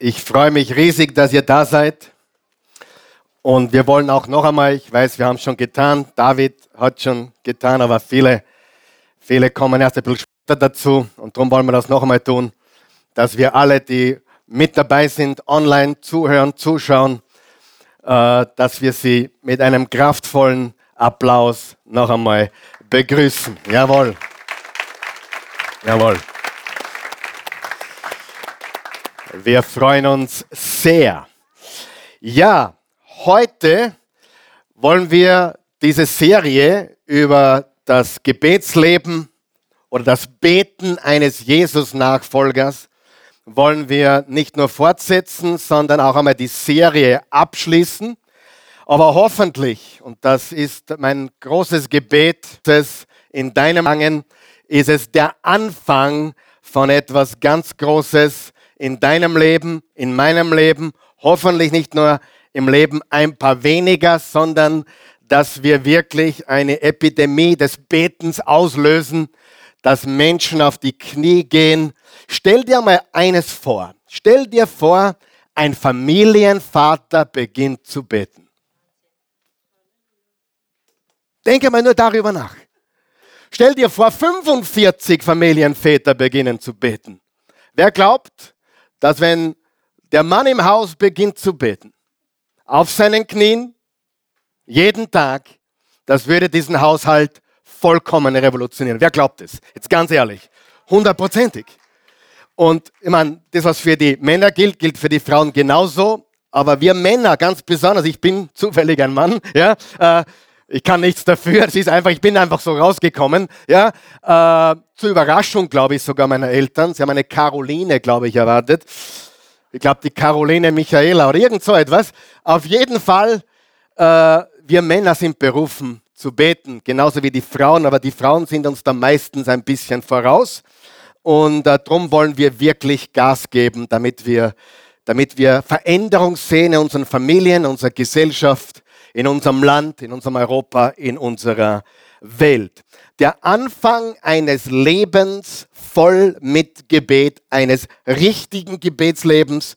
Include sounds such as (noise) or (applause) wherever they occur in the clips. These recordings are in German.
Ich freue mich riesig, dass ihr da seid. Und wir wollen auch noch einmal, ich weiß, wir haben es schon getan, David hat schon getan, aber viele, viele kommen erst ein bisschen später dazu. Und darum wollen wir das noch einmal tun, dass wir alle, die mit dabei sind, online zuhören, zuschauen, äh, dass wir sie mit einem kraftvollen Applaus noch einmal begrüßen. Jawohl. Jawohl. Wir freuen uns sehr. Ja, heute wollen wir diese Serie über das Gebetsleben oder das Beten eines Jesus-Nachfolgers wollen wir nicht nur fortsetzen, sondern auch einmal die Serie abschließen. Aber hoffentlich, und das ist mein großes Gebet, in deinem Angen ist es der Anfang von etwas ganz Großes, in deinem Leben, in meinem Leben, hoffentlich nicht nur im Leben ein paar weniger, sondern dass wir wirklich eine Epidemie des Betens auslösen, dass Menschen auf die Knie gehen. Stell dir mal eines vor. Stell dir vor, ein Familienvater beginnt zu beten. Denke mal nur darüber nach. Stell dir vor, 45 Familienväter beginnen zu beten. Wer glaubt, dass wenn der Mann im Haus beginnt zu beten, auf seinen Knien, jeden Tag, das würde diesen Haushalt vollkommen revolutionieren. Wer glaubt es? Jetzt ganz ehrlich, hundertprozentig. Und ich meine, das, was für die Männer gilt, gilt für die Frauen genauso. Aber wir Männer ganz besonders, ich bin zufällig ein Mann, ja, äh, ich kann nichts dafür. Es ist einfach, ich bin einfach so rausgekommen. Ja, äh, zur Überraschung, glaube ich, sogar meiner Eltern. Sie haben eine Caroline, glaube ich, erwartet. Ich glaube, die Caroline Michaela oder irgend so etwas. Auf jeden Fall, äh, wir Männer sind berufen zu beten, genauso wie die Frauen, aber die Frauen sind uns da meistens ein bisschen voraus. Und äh, darum wollen wir wirklich Gas geben, damit wir, damit wir Veränderung sehen in unseren Familien, in unserer Gesellschaft in unserem Land, in unserem Europa, in unserer Welt. Der Anfang eines Lebens voll mit Gebet, eines richtigen Gebetslebens,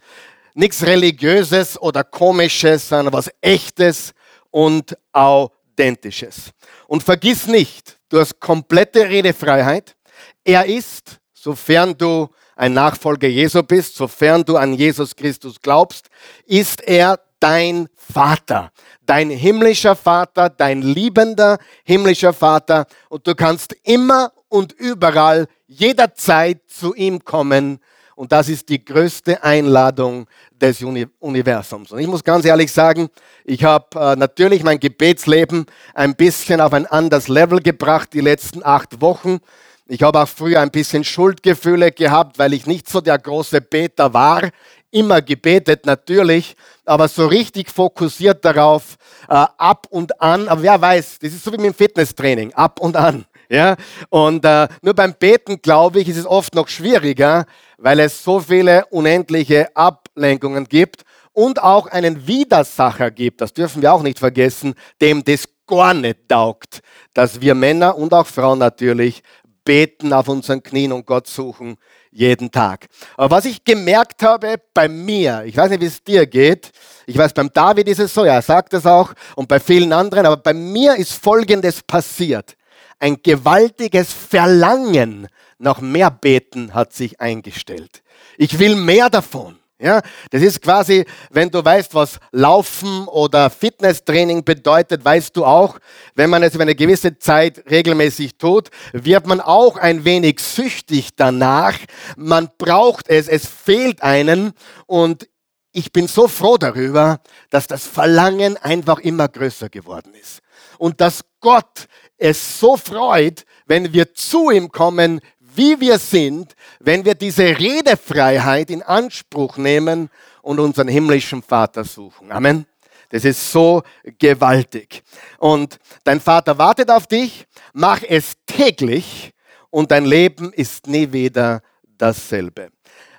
nichts Religiöses oder Komisches, sondern was Echtes und Authentisches. Und vergiss nicht, du hast komplette Redefreiheit. Er ist, sofern du ein Nachfolger Jesu bist, sofern du an Jesus Christus glaubst, ist er dein Vater dein himmlischer Vater, dein liebender himmlischer Vater und du kannst immer und überall, jederzeit zu ihm kommen. Und das ist die größte Einladung des Universums. Und ich muss ganz ehrlich sagen, ich habe äh, natürlich mein Gebetsleben ein bisschen auf ein anderes Level gebracht die letzten acht Wochen. Ich habe auch früher ein bisschen Schuldgefühle gehabt, weil ich nicht so der große Beter war. Immer gebetet natürlich, aber so richtig fokussiert darauf, äh, ab und an. Aber wer weiß, das ist so wie mit dem Fitnesstraining, ab und an. (laughs) Ja? Und äh, nur beim Beten, glaube ich, ist es oft noch schwieriger, weil es so viele unendliche Ablenkungen gibt und auch einen Widersacher gibt, das dürfen wir auch nicht vergessen, dem das gar nicht taugt, dass wir Männer und auch Frauen natürlich beten auf unseren Knien und Gott suchen jeden Tag. Aber was ich gemerkt habe bei mir, ich weiß nicht, wie es dir geht, ich weiß, beim David ist es so, ja, er sagt es auch, und bei vielen anderen, aber bei mir ist Folgendes passiert. Ein gewaltiges Verlangen nach mehr Beten hat sich eingestellt. Ich will mehr davon. Ja, das ist quasi, wenn du weißt, was Laufen oder Fitnesstraining bedeutet, weißt du auch, wenn man es über eine gewisse Zeit regelmäßig tut, wird man auch ein wenig süchtig danach. Man braucht es, es fehlt einen und ich bin so froh darüber, dass das Verlangen einfach immer größer geworden ist. Und dass Gott es so freut, wenn wir zu ihm kommen, wie wir sind, wenn wir diese Redefreiheit in Anspruch nehmen und unseren himmlischen Vater suchen. Amen. Das ist so gewaltig. Und dein Vater wartet auf dich, mach es täglich und dein Leben ist nie wieder dasselbe.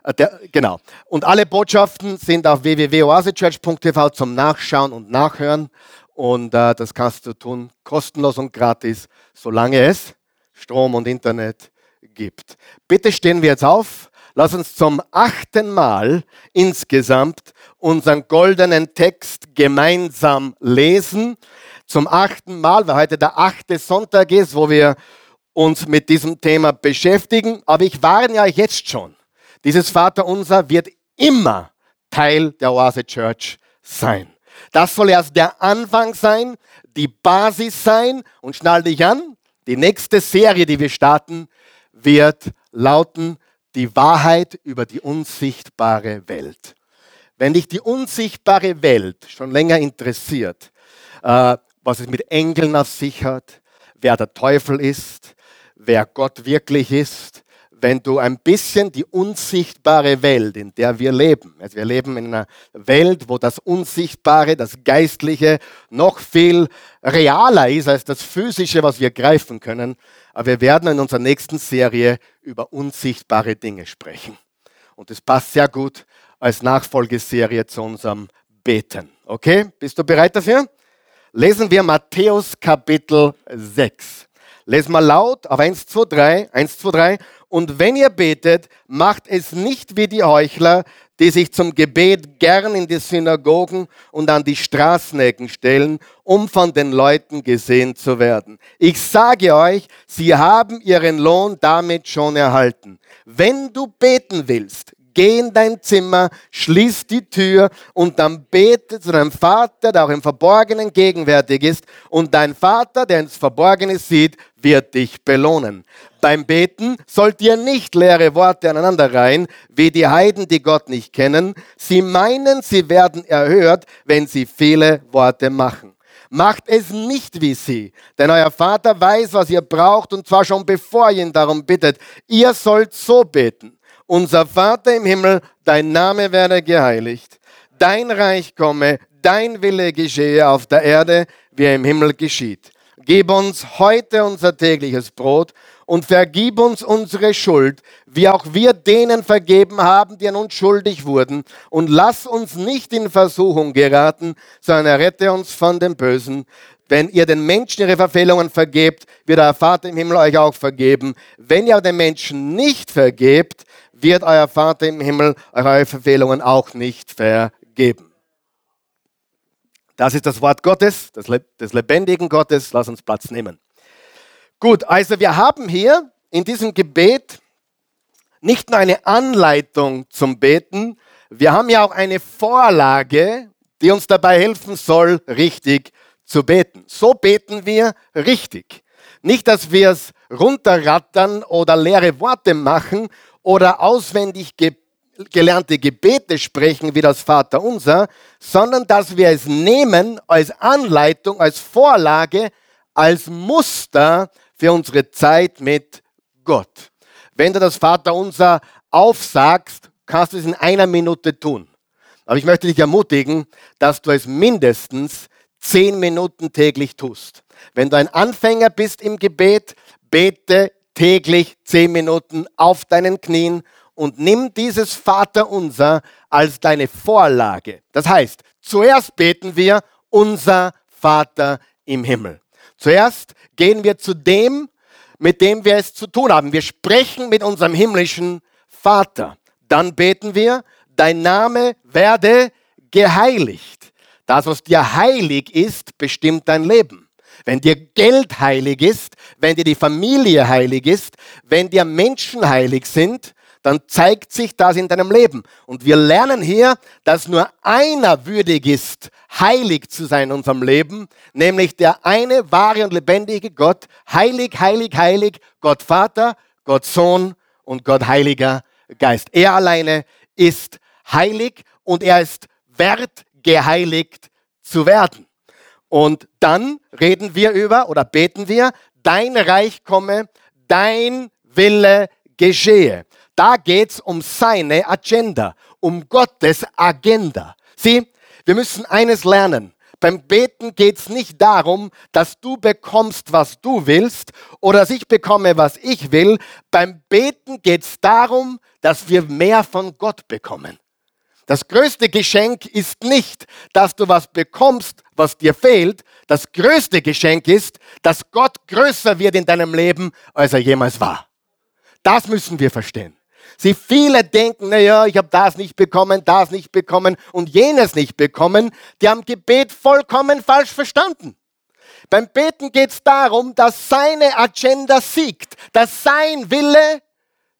Äh, der, genau. Und alle Botschaften sind auf www.oasechurch.tv zum Nachschauen und Nachhören. Und äh, das kannst du tun kostenlos und gratis, solange es Strom und Internet gibt. Bitte stehen wir jetzt auf, Lass uns zum achten Mal insgesamt unseren goldenen Text gemeinsam lesen. Zum achten Mal, weil heute der achte Sonntag ist, wo wir uns mit diesem Thema beschäftigen. Aber ich warne ja jetzt schon, dieses Vaterunser wird immer Teil der Oase Church sein. Das soll erst der Anfang sein, die Basis sein und schnall dich an, die nächste Serie, die wir starten, wird lauten die Wahrheit über die unsichtbare Welt. Wenn dich die unsichtbare Welt schon länger interessiert, äh, was es mit Engeln auf sich hat, wer der Teufel ist, wer Gott wirklich ist, wenn du ein bisschen die unsichtbare Welt, in der wir leben, also wir leben in einer Welt, wo das Unsichtbare, das Geistliche noch viel realer ist als das Physische, was wir greifen können. Aber wir werden in unserer nächsten Serie über unsichtbare Dinge sprechen. Und es passt sehr gut als Nachfolgeserie zu unserem Beten. Okay, bist du bereit dafür? Lesen wir Matthäus Kapitel 6. Lesen wir laut auf 1, 2, 3. 1, 2, 3. Und wenn ihr betet, macht es nicht wie die Heuchler, die sich zum Gebet gern in die Synagogen und an die Straßenecken stellen, um von den Leuten gesehen zu werden. Ich sage euch, sie haben ihren Lohn damit schon erhalten. Wenn du beten willst, geh in dein Zimmer, schließ die Tür und dann bete zu deinem Vater, der auch im Verborgenen gegenwärtig ist. Und dein Vater, der ins Verborgene sieht, wird dich belohnen. Beim Beten sollt ihr nicht leere Worte aneinander reihen, wie die Heiden, die Gott nicht kennen. Sie meinen, sie werden erhört, wenn sie viele Worte machen. Macht es nicht wie sie, denn euer Vater weiß, was ihr braucht, und zwar schon bevor ihr ihn darum bittet. Ihr sollt so beten. Unser Vater im Himmel, dein Name werde geheiligt, dein Reich komme, dein Wille geschehe auf der Erde, wie er im Himmel geschieht. Gib uns heute unser tägliches Brot und vergib uns unsere Schuld, wie auch wir denen vergeben haben, die an uns schuldig wurden. Und lass uns nicht in Versuchung geraten, sondern errette uns von dem Bösen. Wenn ihr den Menschen ihre Verfehlungen vergebt, wird euer Vater im Himmel euch auch vergeben. Wenn ihr den Menschen nicht vergebt, wird euer Vater im Himmel eure Verfehlungen auch nicht vergeben. Das ist das Wort Gottes, des lebendigen Gottes. Lass uns Platz nehmen. Gut, also wir haben hier in diesem Gebet nicht nur eine Anleitung zum Beten, wir haben ja auch eine Vorlage, die uns dabei helfen soll, richtig zu beten. So beten wir richtig. Nicht, dass wir es runterrattern oder leere Worte machen oder auswendig ge gelernte Gebete sprechen wie das Vaterunser, sondern dass wir es nehmen als Anleitung, als Vorlage, als Muster für unsere Zeit mit Gott. Wenn du das Vaterunser aufsagst, kannst du es in einer Minute tun. Aber ich möchte dich ermutigen, dass du es mindestens zehn Minuten täglich tust. Wenn du ein Anfänger bist im Gebet, bete täglich zehn Minuten auf deinen Knien und nimm dieses Vaterunser als deine Vorlage. Das heißt, zuerst beten wir unser Vater im Himmel. Zuerst gehen wir zu dem, mit dem wir es zu tun haben. Wir sprechen mit unserem himmlischen Vater. Dann beten wir, dein Name werde geheiligt. Das, was dir heilig ist, bestimmt dein Leben wenn dir Geld heilig ist, wenn dir die Familie heilig ist, wenn dir Menschen heilig sind, dann zeigt sich das in deinem Leben. Und wir lernen hier, dass nur einer würdig ist, heilig zu sein in unserem Leben, nämlich der eine wahre und lebendige Gott, heilig, heilig, heilig, Gott Vater, Gott Sohn und Gott Heiliger Geist. Er alleine ist heilig und er ist wert, geheiligt zu werden. Und dann reden wir über oder beten wir, dein Reich komme, dein Wille geschehe. Da geht es um seine Agenda, um Gottes Agenda. Sieh, wir müssen eines lernen. Beim Beten geht es nicht darum, dass du bekommst, was du willst oder dass ich bekomme, was ich will. Beim Beten geht es darum, dass wir mehr von Gott bekommen. Das größte Geschenk ist nicht, dass du was bekommst, was dir fehlt. Das größte Geschenk ist, dass Gott größer wird in deinem Leben, als er jemals war. Das müssen wir verstehen. Sie viele denken, naja, ich habe das nicht bekommen, das nicht bekommen und jenes nicht bekommen. Die haben Gebet vollkommen falsch verstanden. Beim Beten geht es darum, dass seine Agenda siegt, dass sein Wille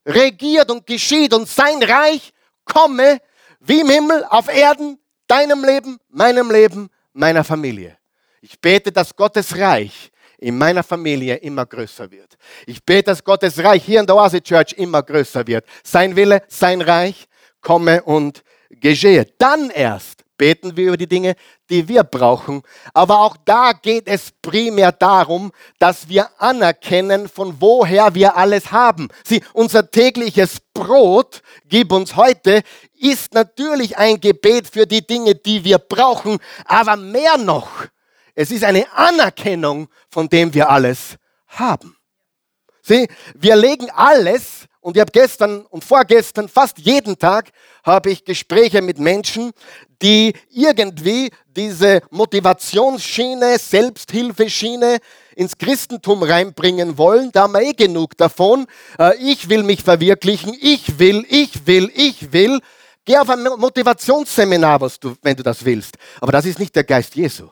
regiert und geschieht und sein Reich komme wie im Himmel, auf Erden, deinem Leben, meinem Leben, meiner Familie. Ich bete, dass Gottes Reich in meiner Familie immer größer wird. Ich bete, dass Gottes Reich hier in der Oase Church immer größer wird. Sein Wille, sein Reich komme und geschehe. Dann erst beten wir über die Dinge, die wir brauchen. Aber auch da geht es primär darum, dass wir anerkennen, von woher wir alles haben. Sie, unser tägliches Brot, gib uns heute, ist natürlich ein Gebet für die Dinge, die wir brauchen, aber mehr noch, es ist eine Anerkennung, von dem wir alles haben. Sieh, wir legen alles, und ich habe gestern und vorgestern, fast jeden Tag, habe ich Gespräche mit Menschen, die irgendwie diese Motivationsschiene, Selbsthilfeschiene ins Christentum reinbringen wollen. Da haben wir eh genug davon. Äh, ich will mich verwirklichen, ich will, ich will, ich will. Geh auf ein Motivationsseminar, wenn du das willst. Aber das ist nicht der Geist Jesu.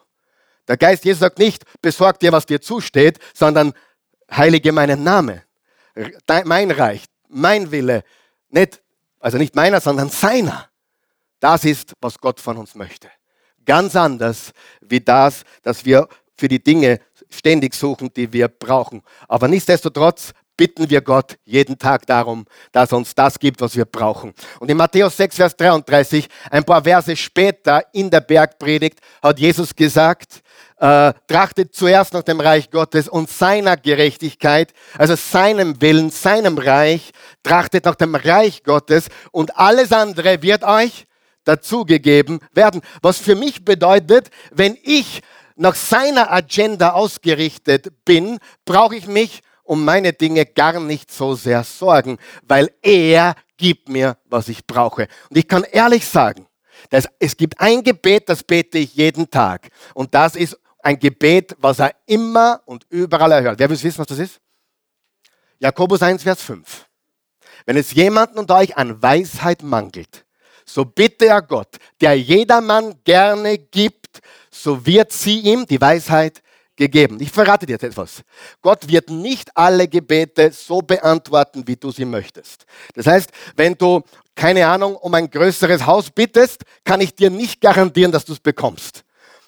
Der Geist Jesu sagt nicht, besorg dir, was dir zusteht, sondern heilige meinen Namen. Mein Reich, mein Wille. Nicht, also nicht meiner, sondern seiner. Das ist, was Gott von uns möchte. Ganz anders wie das, dass wir für die Dinge ständig suchen, die wir brauchen. Aber nichtsdestotrotz bitten wir Gott jeden Tag darum, dass er uns das gibt, was wir brauchen. Und in Matthäus 6, Vers 33, ein paar Verse später in der Bergpredigt, hat Jesus gesagt, äh, trachtet zuerst nach dem Reich Gottes und seiner Gerechtigkeit, also seinem Willen, seinem Reich, trachtet nach dem Reich Gottes und alles andere wird euch dazugegeben werden. Was für mich bedeutet, wenn ich nach seiner Agenda ausgerichtet bin, brauche ich mich um meine Dinge gar nicht so sehr sorgen, weil er gibt mir, was ich brauche. Und ich kann ehrlich sagen, dass es gibt ein Gebet, das bete ich jeden Tag. Und das ist ein Gebet, was er immer und überall erhört. Wer will wissen, was das ist? Jakobus 1, Vers 5. Wenn es jemanden unter euch an Weisheit mangelt, so bitte er Gott, der jedermann gerne gibt, so wird sie ihm, die Weisheit, gegeben. Ich verrate dir jetzt etwas. Gott wird nicht alle Gebete so beantworten, wie du sie möchtest. Das heißt, wenn du, keine Ahnung, um ein größeres Haus bittest, kann ich dir nicht garantieren, dass du es bekommst.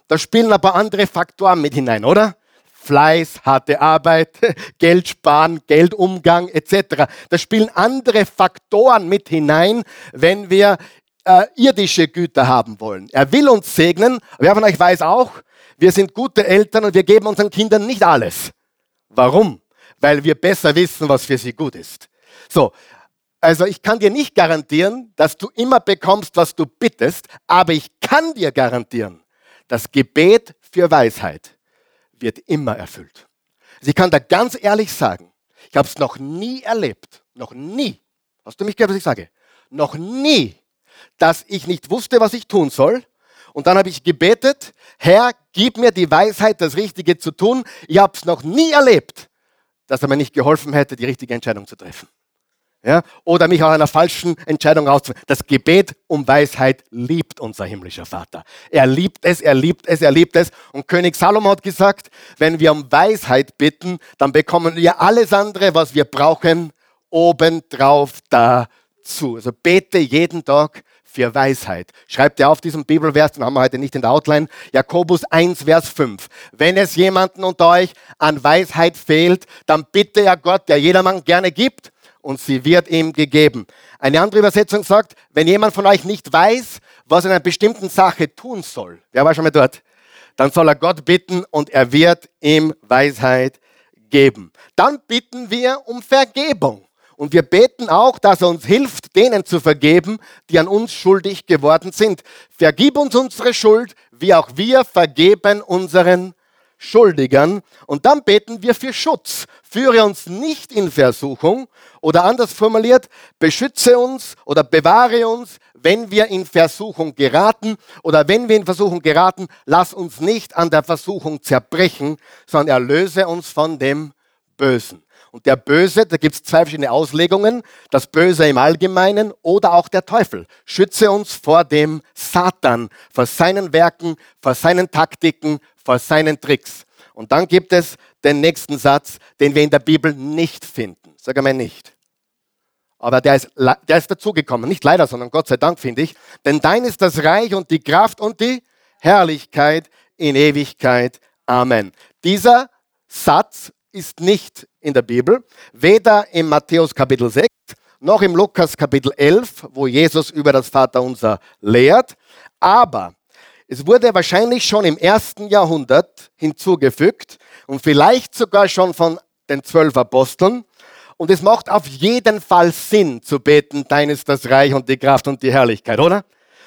Da spielen aber andere Faktoren mit hinein, oder? Fleiß, harte Arbeit, (laughs) Geld sparen, Geldumgang etc. Da spielen andere Faktoren mit hinein, wenn wir äh, irdische Güter haben wollen. Er will uns segnen. Wer von euch weiß auch, wir sind gute Eltern und wir geben unseren Kindern nicht alles. Warum? Weil wir besser wissen, was für sie gut ist. So, also ich kann dir nicht garantieren, dass du immer bekommst, was du bittest, aber ich kann dir garantieren, das Gebet für Weisheit wird immer erfüllt. Also ich kann da ganz ehrlich sagen, ich habe es noch nie erlebt, noch nie, hast du mich gehört, was ich sage? Noch nie dass ich nicht wusste, was ich tun soll. Und dann habe ich gebetet, Herr, gib mir die Weisheit, das Richtige zu tun. Ich habe es noch nie erlebt, dass er mir nicht geholfen hätte, die richtige Entscheidung zu treffen. Ja? Oder mich aus einer falschen Entscheidung rauszufinden. Das Gebet um Weisheit liebt unser himmlischer Vater. Er liebt es, er liebt es, er liebt es. Und König Salomo hat gesagt, wenn wir um Weisheit bitten, dann bekommen wir alles andere, was wir brauchen, obendrauf dazu. Also bete jeden Tag für Weisheit. Schreibt ihr auf diesen Bibelvers, den haben wir heute nicht in der Outline. Jakobus 1, Vers 5. Wenn es jemanden unter euch an Weisheit fehlt, dann bitte er Gott, der jedermann gerne gibt, und sie wird ihm gegeben. Eine andere Übersetzung sagt, wenn jemand von euch nicht weiß, was er in einer bestimmten Sache tun soll, wer war schon mal dort? Dann soll er Gott bitten und er wird ihm Weisheit geben. Dann bitten wir um Vergebung. Und wir beten auch, dass er uns hilft, denen zu vergeben, die an uns schuldig geworden sind. Vergib uns unsere Schuld, wie auch wir vergeben unseren Schuldigern. Und dann beten wir für Schutz. Führe uns nicht in Versuchung oder anders formuliert, beschütze uns oder bewahre uns, wenn wir in Versuchung geraten oder wenn wir in Versuchung geraten, lass uns nicht an der Versuchung zerbrechen, sondern erlöse uns von dem Bösen. Und der Böse, da gibt es zwei verschiedene Auslegungen, das Böse im Allgemeinen oder auch der Teufel. Schütze uns vor dem Satan, vor seinen Werken, vor seinen Taktiken, vor seinen Tricks. Und dann gibt es den nächsten Satz, den wir in der Bibel nicht finden. Sag einmal nicht. Aber der ist, der ist dazugekommen. Nicht leider, sondern Gott sei Dank, finde ich. Denn dein ist das Reich und die Kraft und die Herrlichkeit in Ewigkeit. Amen. Dieser Satz ist nicht in der Bibel, weder im Matthäus Kapitel 6 noch im Lukas Kapitel 11, wo Jesus über das Vaterunser lehrt. Aber es wurde wahrscheinlich schon im ersten Jahrhundert hinzugefügt und vielleicht sogar schon von den zwölf Aposteln. Und es macht auf jeden Fall Sinn zu beten, dein ist das Reich und die Kraft und die Herrlichkeit, oder?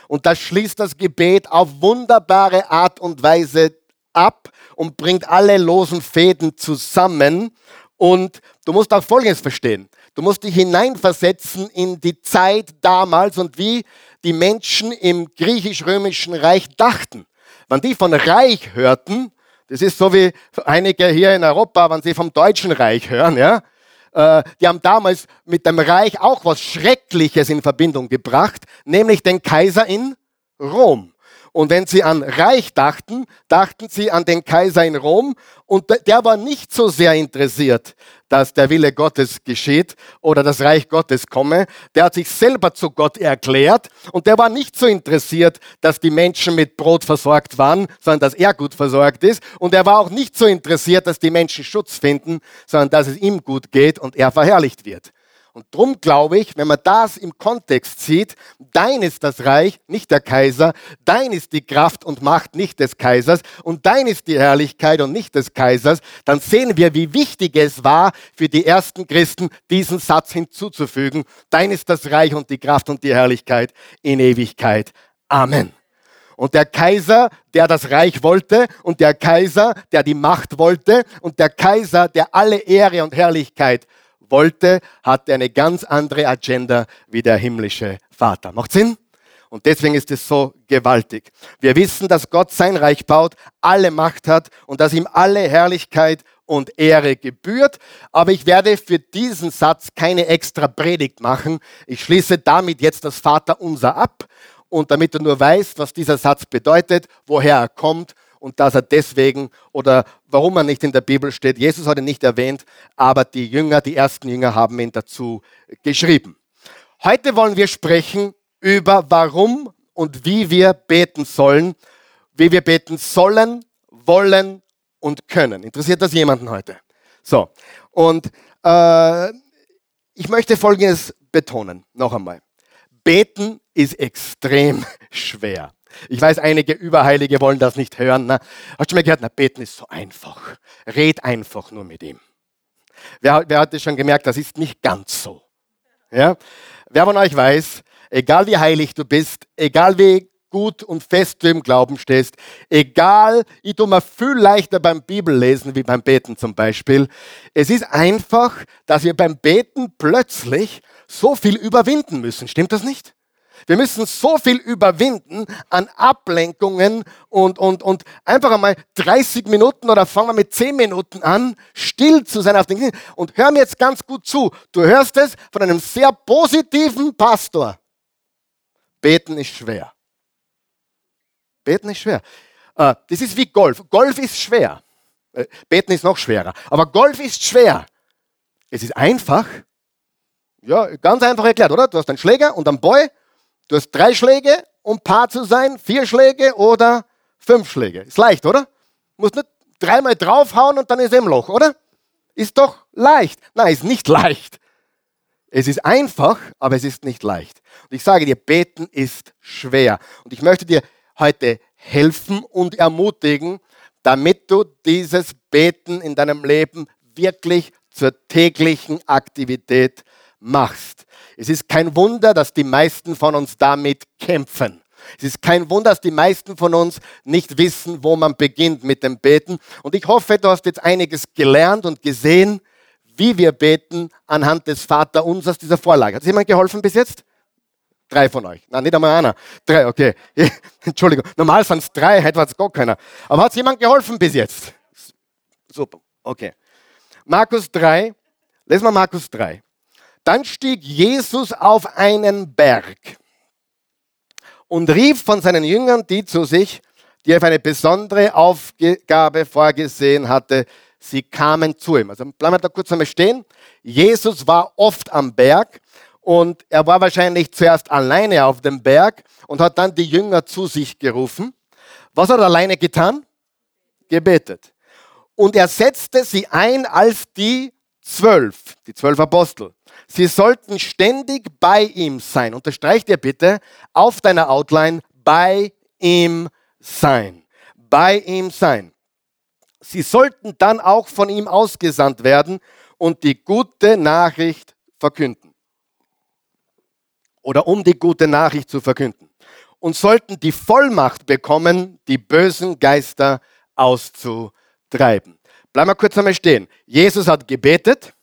Und das schließt das Gebet auf wunderbare Art und Weise ab und bringt alle losen Fäden zusammen. Und du musst auch Folgendes verstehen. Du musst dich hineinversetzen in die Zeit damals und wie die Menschen im griechisch-römischen Reich dachten. Wenn die von Reich hörten, das ist so wie einige hier in Europa, wenn sie vom Deutschen Reich hören, ja, äh, die haben damals mit dem Reich auch was Schreckliches in Verbindung gebracht, nämlich den Kaiser in Rom. Und wenn sie an Reich dachten, dachten sie an den Kaiser in Rom. Und der war nicht so sehr interessiert, dass der Wille Gottes geschieht oder das Reich Gottes komme. Der hat sich selber zu Gott erklärt. Und der war nicht so interessiert, dass die Menschen mit Brot versorgt waren, sondern dass er gut versorgt ist. Und er war auch nicht so interessiert, dass die Menschen Schutz finden, sondern dass es ihm gut geht und er verherrlicht wird. Und darum glaube ich, wenn man das im Kontext sieht, dein ist das Reich, nicht der Kaiser, dein ist die Kraft und Macht, nicht des Kaisers, und dein ist die Herrlichkeit und nicht des Kaisers, dann sehen wir, wie wichtig es war für die ersten Christen, diesen Satz hinzuzufügen. Dein ist das Reich und die Kraft und die Herrlichkeit in Ewigkeit. Amen. Und der Kaiser, der das Reich wollte, und der Kaiser, der die Macht wollte, und der Kaiser, der alle Ehre und Herrlichkeit wollte, hatte eine ganz andere Agenda wie der himmlische Vater. Macht Sinn? Und deswegen ist es so gewaltig. Wir wissen, dass Gott sein Reich baut, alle Macht hat und dass ihm alle Herrlichkeit und Ehre gebührt. Aber ich werde für diesen Satz keine extra Predigt machen. Ich schließe damit jetzt das Vaterunser ab. Und damit du nur weißt, was dieser Satz bedeutet, woher er kommt und dass er deswegen oder warum er nicht in der Bibel steht. Jesus hat ihn nicht erwähnt, aber die Jünger, die ersten Jünger haben ihn dazu geschrieben. Heute wollen wir sprechen über warum und wie wir beten sollen, wie wir beten sollen, wollen und können. Interessiert das jemanden heute? So, und äh, ich möchte Folgendes betonen, noch einmal. Beten ist extrem (laughs) schwer. Ich weiß, einige Überheilige wollen das nicht hören. Na, hast du mal gehört, na, beten ist so einfach. Red einfach nur mit ihm. Wer, wer hat das schon gemerkt, das ist nicht ganz so. Ja? Wer von euch weiß, egal wie heilig du bist, egal wie gut und fest du im Glauben stehst, egal, ich tue mir viel leichter beim Bibellesen wie beim Beten zum Beispiel. Es ist einfach, dass wir beim Beten plötzlich so viel überwinden müssen. Stimmt das nicht? Wir müssen so viel überwinden an Ablenkungen und, und, und einfach einmal 30 Minuten oder fangen wir mit 10 Minuten an, still zu sein auf den Knien. Und hör mir jetzt ganz gut zu. Du hörst es von einem sehr positiven Pastor. Beten ist schwer. Beten ist schwer. Äh, das ist wie Golf. Golf ist schwer. Äh, Beten ist noch schwerer. Aber Golf ist schwer. Es ist einfach. Ja, ganz einfach erklärt, oder? Du hast einen Schläger und einen Ball Du hast drei Schläge, um Paar zu sein, vier Schläge oder fünf Schläge. Ist leicht, oder? Du musst nicht dreimal draufhauen und dann ist er im Loch, oder? Ist doch leicht. Nein, ist nicht (laughs) leicht. Es ist einfach, aber es ist nicht leicht. Und ich sage dir, beten ist schwer. Und ich möchte dir heute helfen und ermutigen, damit du dieses Beten in deinem Leben wirklich zur täglichen Aktivität machst. Es ist kein Wunder, dass die meisten von uns damit kämpfen. Es ist kein Wunder, dass die meisten von uns nicht wissen, wo man beginnt mit dem Beten. Und ich hoffe, du hast jetzt einiges gelernt und gesehen, wie wir beten anhand des Vaterunsers dieser Vorlage. Hat es jemand geholfen bis jetzt? Drei von euch. Nein, nicht einmal einer. Drei, okay. (laughs) Entschuldigung. Normal sind es drei, heute war es gar keiner. Aber hat es jemand geholfen bis jetzt? Super, okay. Markus 3, Lesen wir Markus 3. Dann stieg Jesus auf einen Berg und rief von seinen Jüngern die zu sich, die auf eine besondere Aufgabe vorgesehen hatte. Sie kamen zu ihm. Also bleiben wir da kurz einmal stehen. Jesus war oft am Berg und er war wahrscheinlich zuerst alleine auf dem Berg und hat dann die Jünger zu sich gerufen. Was hat er alleine getan? Gebetet. Und er setzte sie ein als die zwölf, die zwölf Apostel. Sie sollten ständig bei ihm sein. Unterstreich dir bitte auf deiner Outline bei ihm sein. Bei ihm sein. Sie sollten dann auch von ihm ausgesandt werden und die gute Nachricht verkünden. Oder um die gute Nachricht zu verkünden. Und sollten die Vollmacht bekommen, die bösen Geister auszutreiben. Bleib mal kurz einmal stehen. Jesus hat gebetet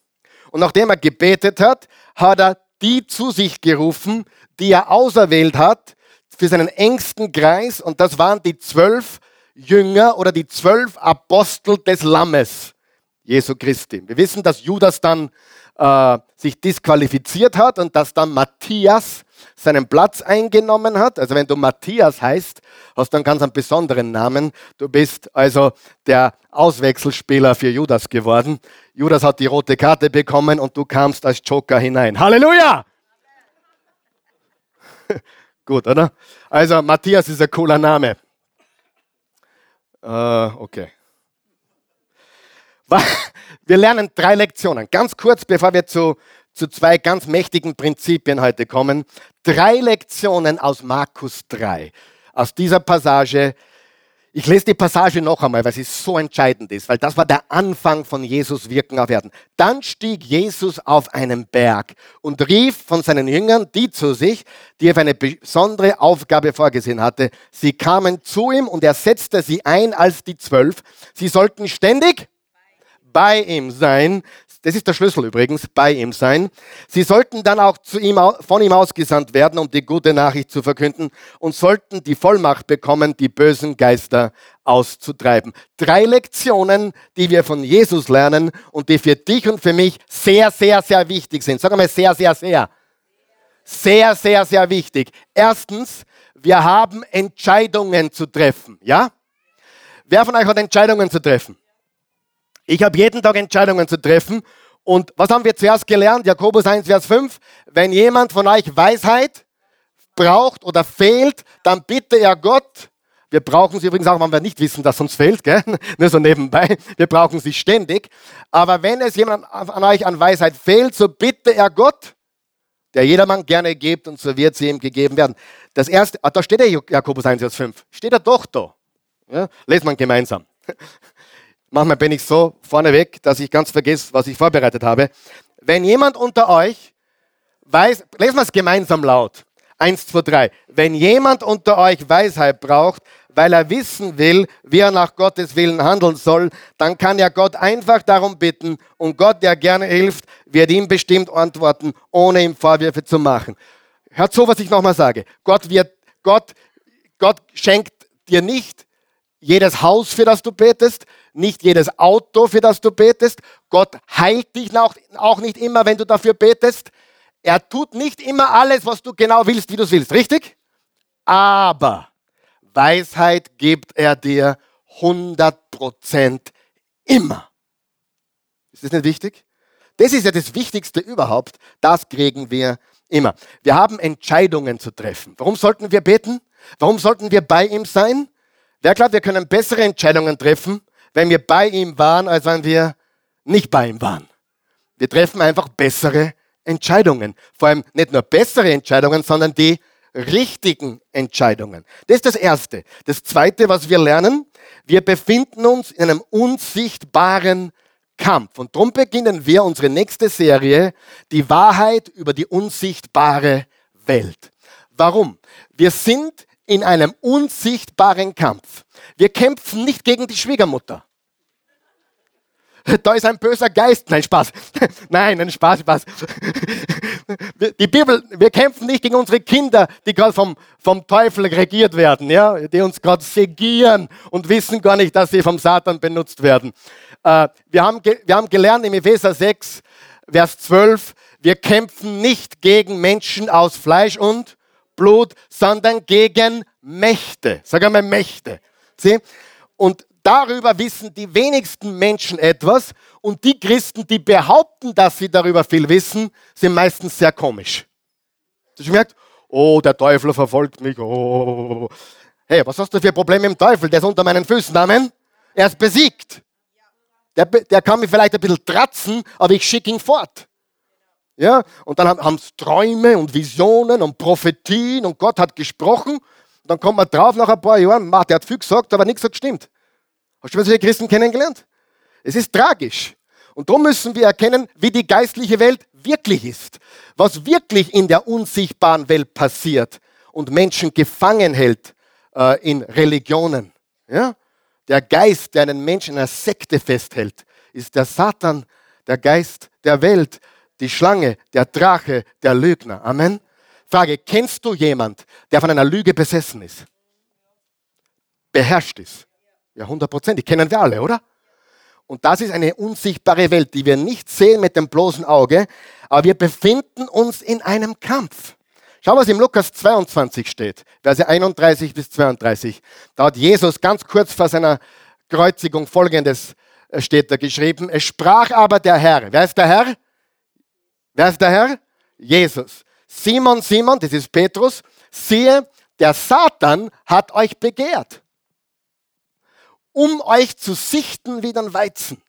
und nachdem er gebetet hat, hat er die zu sich gerufen, die er auserwählt hat für seinen engsten Kreis. Und das waren die zwölf Jünger oder die zwölf Apostel des Lammes, Jesu Christi. Wir wissen, dass Judas dann äh, sich disqualifiziert hat und dass dann Matthias seinen Platz eingenommen hat. Also wenn du Matthias heißt, hast du einen ganz einen besonderen Namen. Du bist also der Auswechselspieler für Judas geworden. Judas hat die rote Karte bekommen und du kamst als Joker hinein. Halleluja! (laughs) Gut, oder? Also Matthias ist ein cooler Name. Äh, okay. (laughs) Wir lernen drei Lektionen. Ganz kurz, bevor wir zu, zu zwei ganz mächtigen Prinzipien heute kommen. Drei Lektionen aus Markus 3. Aus dieser Passage. Ich lese die Passage noch einmal, weil sie so entscheidend ist, weil das war der Anfang von Jesus Wirken auf Erden. Dann stieg Jesus auf einen Berg und rief von seinen Jüngern die zu sich, die auf eine besondere Aufgabe vorgesehen hatte. Sie kamen zu ihm und er setzte sie ein als die Zwölf. Sie sollten ständig bei ihm sein. Das ist der Schlüssel übrigens, bei ihm sein. Sie sollten dann auch zu ihm, von ihm ausgesandt werden, um die gute Nachricht zu verkünden und sollten die Vollmacht bekommen, die bösen Geister auszutreiben. Drei Lektionen, die wir von Jesus lernen und die für dich und für mich sehr, sehr, sehr wichtig sind. Sag mal sehr, sehr, sehr. Sehr, sehr, sehr wichtig. Erstens, wir haben Entscheidungen zu treffen. Ja? Wer von euch hat Entscheidungen zu treffen? Ich habe jeden Tag Entscheidungen zu treffen. Und was haben wir zuerst gelernt? Jakobus 1, Vers 5. Wenn jemand von euch Weisheit braucht oder fehlt, dann bitte er Gott. Wir brauchen sie übrigens auch, wenn wir nicht wissen, dass uns fehlt, gell? (laughs) nur so nebenbei. Wir brauchen sie ständig. Aber wenn es jemand an euch an Weisheit fehlt, so bitte er Gott, der jedermann gerne gibt und so wird sie ihm gegeben werden. Das erste, ah, da steht der Jakobus 1, Vers 5. Steht er doch da. Ja? Lesen wir gemeinsam. Manchmal bin ich so vorneweg, dass ich ganz vergesse, was ich vorbereitet habe. Wenn jemand unter euch weiß, lesen wir es gemeinsam laut. Eins, zwei, drei. Wenn jemand unter euch Weisheit braucht, weil er wissen will, wie er nach Gottes Willen handeln soll, dann kann er Gott einfach darum bitten und Gott, der gerne hilft, wird ihm bestimmt antworten, ohne ihm Vorwürfe zu machen. Hört so, was ich nochmal sage. Gott wird, Gott, Gott schenkt dir nicht jedes Haus, für das du betest, nicht jedes Auto, für das du betest. Gott heilt dich auch nicht immer, wenn du dafür betest. Er tut nicht immer alles, was du genau willst, wie du es willst, richtig? Aber Weisheit gibt er dir 100% immer. Ist das nicht wichtig? Das ist ja das Wichtigste überhaupt. Das kriegen wir immer. Wir haben Entscheidungen zu treffen. Warum sollten wir beten? Warum sollten wir bei ihm sein? Wer glaubt, wir können bessere Entscheidungen treffen, wenn wir bei ihm waren, als wenn wir nicht bei ihm waren? Wir treffen einfach bessere Entscheidungen. Vor allem nicht nur bessere Entscheidungen, sondern die richtigen Entscheidungen. Das ist das Erste. Das Zweite, was wir lernen, wir befinden uns in einem unsichtbaren Kampf. Und darum beginnen wir unsere nächste Serie, die Wahrheit über die unsichtbare Welt. Warum? Wir sind in einem unsichtbaren Kampf. Wir kämpfen nicht gegen die Schwiegermutter. Da ist ein böser Geist. Nein, Spaß. (laughs) Nein, ein Spaß, Spaß. (laughs) Die Bibel, wir kämpfen nicht gegen unsere Kinder, die gerade vom, vom Teufel regiert werden, ja, die uns gerade segieren und wissen gar nicht, dass sie vom Satan benutzt werden. Äh, wir, haben wir haben gelernt im Epheser 6, Vers 12, wir kämpfen nicht gegen Menschen aus Fleisch und Blut, sondern gegen Mächte. Sag einmal Mächte. Sieh? Und darüber wissen die wenigsten Menschen etwas und die Christen, die behaupten, dass sie darüber viel wissen, sind meistens sehr komisch. Du merkst, oh, der Teufel verfolgt mich. Oh. Hey, was hast du für Probleme mit dem Teufel? Der ist unter meinen Füßen. Amen. Er ist besiegt. Der, der kann mich vielleicht ein bisschen tratzen, aber ich schicke ihn fort. Ja, und dann haben sie Träume und Visionen und Prophetien und Gott hat gesprochen. Und dann kommt man drauf nach ein paar Jahren, der hat viel gesagt, aber nichts hat gestimmt. Hast du mal solche Christen kennengelernt? Es ist tragisch. Und darum müssen wir erkennen, wie die geistliche Welt wirklich ist. Was wirklich in der unsichtbaren Welt passiert und Menschen gefangen hält äh, in Religionen. Ja? Der Geist, der einen Menschen in einer Sekte festhält, ist der Satan, der Geist der Welt, die Schlange, der Drache, der Lügner. Amen. Frage, kennst du jemand, der von einer Lüge besessen ist? Beherrscht ist? Ja, 100 Prozent. Die kennen wir alle, oder? Und das ist eine unsichtbare Welt, die wir nicht sehen mit dem bloßen Auge, aber wir befinden uns in einem Kampf. Schau, was im Lukas 22 steht, Verse 31 bis 32. Da hat Jesus ganz kurz vor seiner Kreuzigung folgendes äh, steht da geschrieben. Es sprach aber der Herr. Wer ist der Herr? Wer ist der Herr? Jesus. Simon, Simon, das ist Petrus. Siehe, der Satan hat euch begehrt, um euch zu sichten wie den Weizen.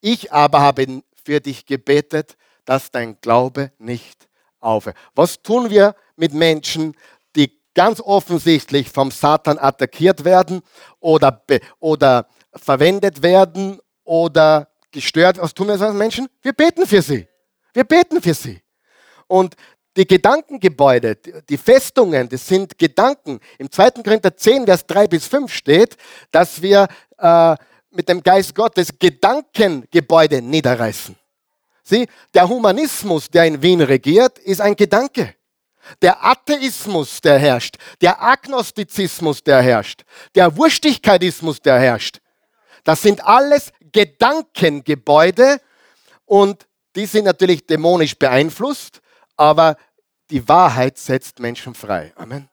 Ich aber habe für dich gebetet, dass dein Glaube nicht auf. Was tun wir mit Menschen, die ganz offensichtlich vom Satan attackiert werden oder, oder verwendet werden oder gestört? Was tun wir mit Menschen? Wir beten für sie. Wir beten für sie. Und die Gedankengebäude, die Festungen, das sind Gedanken. Im 2. Korinther 10, Vers 3 bis 5 steht, dass wir äh, mit dem Geist Gottes Gedankengebäude niederreißen. Sieh, der Humanismus, der in Wien regiert, ist ein Gedanke. Der Atheismus, der herrscht, der Agnostizismus, der herrscht, der Wurstigkeitismus, der herrscht, das sind alles Gedankengebäude und die sind natürlich dämonisch beeinflusst, aber die Wahrheit setzt Menschen frei. Amen.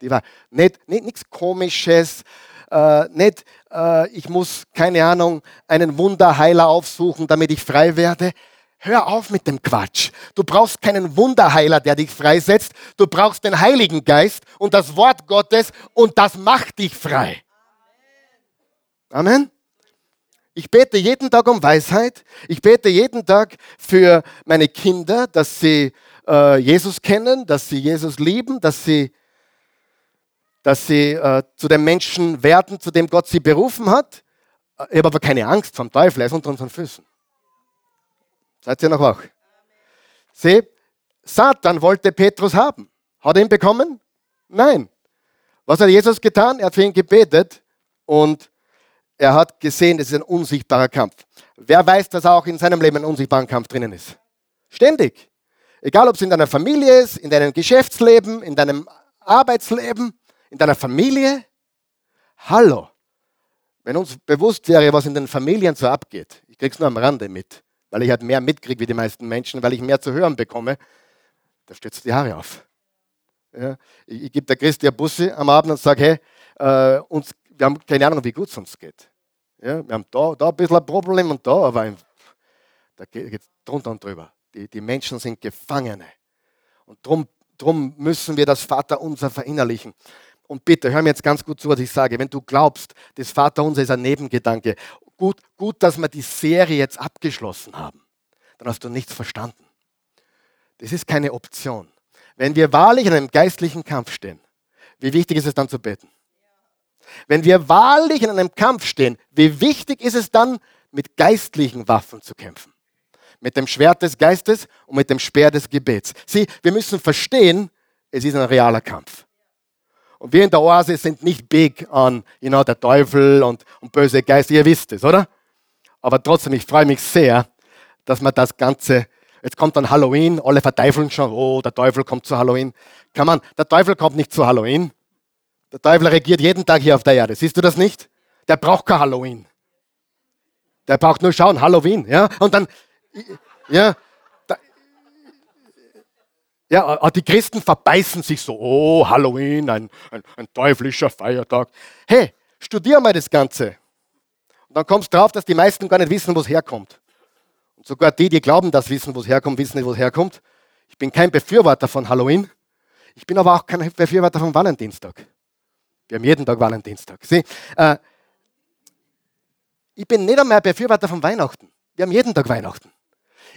Die Wahrheit. Nicht, nicht nichts Komisches, äh, nicht äh, ich muss, keine Ahnung, einen Wunderheiler aufsuchen, damit ich frei werde. Hör auf mit dem Quatsch. Du brauchst keinen Wunderheiler, der dich freisetzt. Du brauchst den Heiligen Geist und das Wort Gottes und das macht dich frei. Amen. Ich bete jeden Tag um Weisheit. Ich bete jeden Tag für meine Kinder, dass sie äh, Jesus kennen, dass sie Jesus lieben, dass sie, dass sie äh, zu dem Menschen werden, zu dem Gott sie berufen hat. Ich habe aber keine Angst vom Teufel, er ist unter unseren Füßen. Seid ihr noch wach? Sieh, Satan wollte Petrus haben. Hat er ihn bekommen? Nein. Was hat Jesus getan? Er hat für ihn gebetet und er hat gesehen, das ist ein unsichtbarer Kampf. Wer weiß, dass auch in seinem Leben ein unsichtbarer Kampf drinnen ist? Ständig. Egal, ob es in deiner Familie ist, in deinem Geschäftsleben, in deinem Arbeitsleben, in deiner Familie. Hallo. Wenn uns bewusst wäre, was in den Familien so abgeht, ich krieg's nur am Rande mit, weil ich halt mehr mitkriege wie die meisten Menschen, weil ich mehr zu hören bekomme, da stürzt die Haare auf. Ja, ich, ich gebe der Christi eine Busse am Abend und sage, hey, äh, uns wir haben keine Ahnung, wie gut es uns geht. Ja, wir haben da, da ein bisschen ein Problem und da, aber da geht es drunter und drüber. Die, die Menschen sind Gefangene. Und darum drum müssen wir das Vaterunser verinnerlichen. Und bitte, hör mir jetzt ganz gut zu, was ich sage. Wenn du glaubst, das Vaterunser ist ein Nebengedanke, gut, gut, dass wir die Serie jetzt abgeschlossen haben, dann hast du nichts verstanden. Das ist keine Option. Wenn wir wahrlich in einem geistlichen Kampf stehen, wie wichtig ist es dann zu beten? Wenn wir wahrlich in einem Kampf stehen, wie wichtig ist es dann, mit geistlichen Waffen zu kämpfen? Mit dem Schwert des Geistes und mit dem Speer des Gebets. Sieh, wir müssen verstehen, es ist ein realer Kampf. Und wir in der Oase sind nicht big an, you know, der Teufel und, und böse Geister, ihr wisst es, oder? Aber trotzdem, ich freue mich sehr, dass man das Ganze, jetzt kommt dann Halloween, alle verteufeln schon, oh, der Teufel kommt zu Halloween. Kann man, der Teufel kommt nicht zu Halloween. Der Teufel regiert jeden Tag hier auf der Erde. Siehst du das nicht? Der braucht kein Halloween. Der braucht nur schauen, Halloween. Ja? Und dann, Ja, da, ja, die Christen verbeißen sich so, oh, Halloween, ein, ein, ein teuflischer Feiertag. Hey, studier mal das Ganze. Und dann kommst du drauf, dass die meisten gar nicht wissen, wo es herkommt. Und sogar die, die glauben, dass wissen, wo es herkommt, wissen nicht, wo es herkommt. Ich bin kein Befürworter von Halloween. Ich bin aber auch kein Befürworter von Valentinstag. Wir haben jeden Tag Valentinstag. Sieh, äh, ich bin nicht einmal Befürworter von Weihnachten. Wir haben jeden Tag Weihnachten.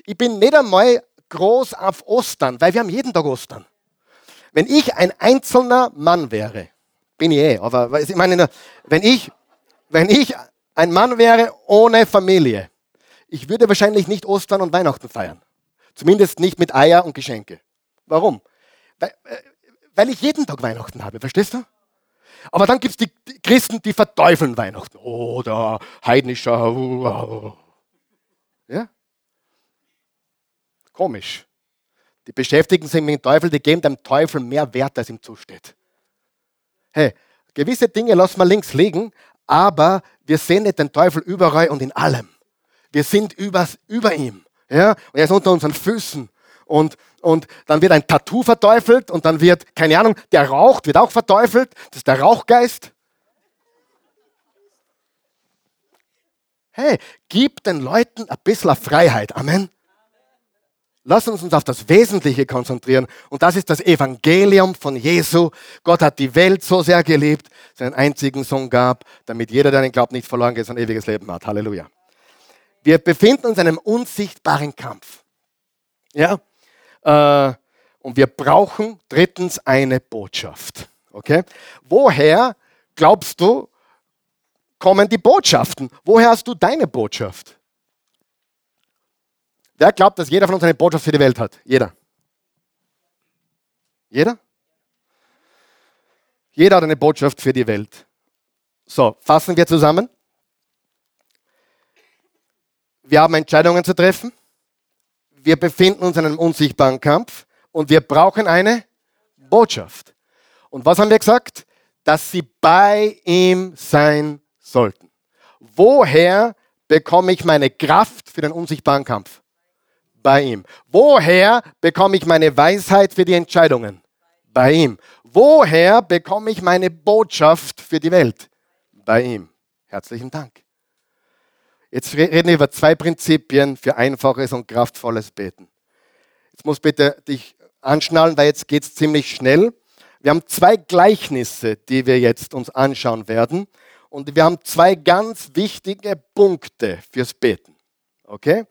Ich bin nicht einmal groß auf Ostern, weil wir haben jeden Tag Ostern. Wenn ich ein einzelner Mann wäre, bin ich eh, aber ich meine, wenn ich, wenn ich ein Mann wäre ohne Familie, ich würde wahrscheinlich nicht Ostern und Weihnachten feiern. Zumindest nicht mit Eier und Geschenke. Warum? Weil, äh, weil ich jeden Tag Weihnachten habe, verstehst du? Aber dann gibt es die Christen, die verteufeln Weihnachten. Oder heidnischer. Uh, uh. Ja? Komisch. Die beschäftigen sich mit dem Teufel, die geben dem Teufel mehr Wert, als ihm zusteht. Hey, gewisse Dinge lassen wir links liegen, aber wir sehen nicht den Teufel überall und in allem. Wir sind über, über ihm. Ja? Und er ist unter unseren Füßen. Und, und dann wird ein Tattoo verteufelt und dann wird, keine Ahnung, der raucht, wird auch verteufelt. Das ist der Rauchgeist. Hey, gib den Leuten ein bisschen Freiheit. Amen. Lass uns uns auf das Wesentliche konzentrieren. Und das ist das Evangelium von Jesu. Gott hat die Welt so sehr geliebt, seinen einzigen Sohn gab, damit jeder, der den glaubt, nicht verloren geht, sondern ewiges Leben hat. Halleluja. Wir befinden uns in einem unsichtbaren Kampf. Ja? Äh, und wir brauchen drittens eine Botschaft. Okay? Woher glaubst du, kommen die Botschaften? Woher hast du deine Botschaft? Wer glaubt, dass jeder von uns eine Botschaft für die Welt hat? Jeder. Jeder? Jeder hat eine Botschaft für die Welt. So, fassen wir zusammen. Wir haben Entscheidungen zu treffen. Wir befinden uns in einem unsichtbaren Kampf und wir brauchen eine Botschaft. Und was haben wir gesagt? Dass sie bei ihm sein sollten. Woher bekomme ich meine Kraft für den unsichtbaren Kampf? Bei ihm. Woher bekomme ich meine Weisheit für die Entscheidungen? Bei ihm. Woher bekomme ich meine Botschaft für die Welt? Bei ihm. Herzlichen Dank. Jetzt reden wir über zwei Prinzipien für einfaches und kraftvolles Beten. Jetzt muss bitte dich anschnallen, weil jetzt geht es ziemlich schnell. Wir haben zwei Gleichnisse, die wir jetzt uns anschauen werden. Und wir haben zwei ganz wichtige Punkte fürs Beten. Okay?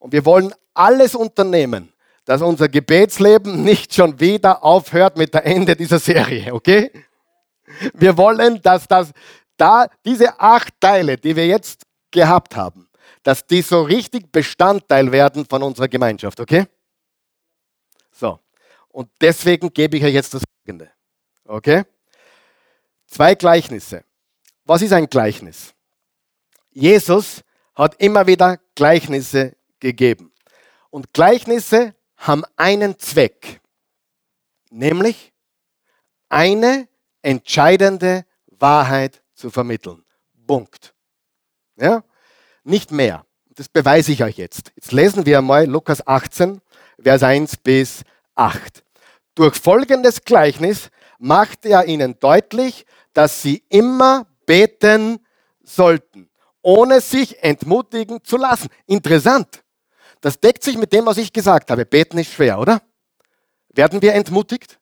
Und wir wollen alles unternehmen, dass unser Gebetsleben nicht schon wieder aufhört mit der Ende dieser Serie, okay? Wir wollen, dass das, da diese acht Teile, die wir jetzt gehabt haben, dass die so richtig Bestandteil werden von unserer Gemeinschaft, okay? So. Und deswegen gebe ich euch jetzt das folgende. Okay? Zwei Gleichnisse. Was ist ein Gleichnis? Jesus hat immer wieder Gleichnisse gegeben. Und Gleichnisse haben einen Zweck, nämlich eine entscheidende Wahrheit zu vermitteln. Punkt. Ja? Nicht mehr. Das beweise ich euch jetzt. Jetzt lesen wir einmal Lukas 18, Vers 1 bis 8. Durch folgendes Gleichnis machte er ihnen deutlich, dass sie immer beten sollten, ohne sich entmutigen zu lassen. Interessant. Das deckt sich mit dem, was ich gesagt habe. Beten ist schwer, oder? Werden wir entmutigt?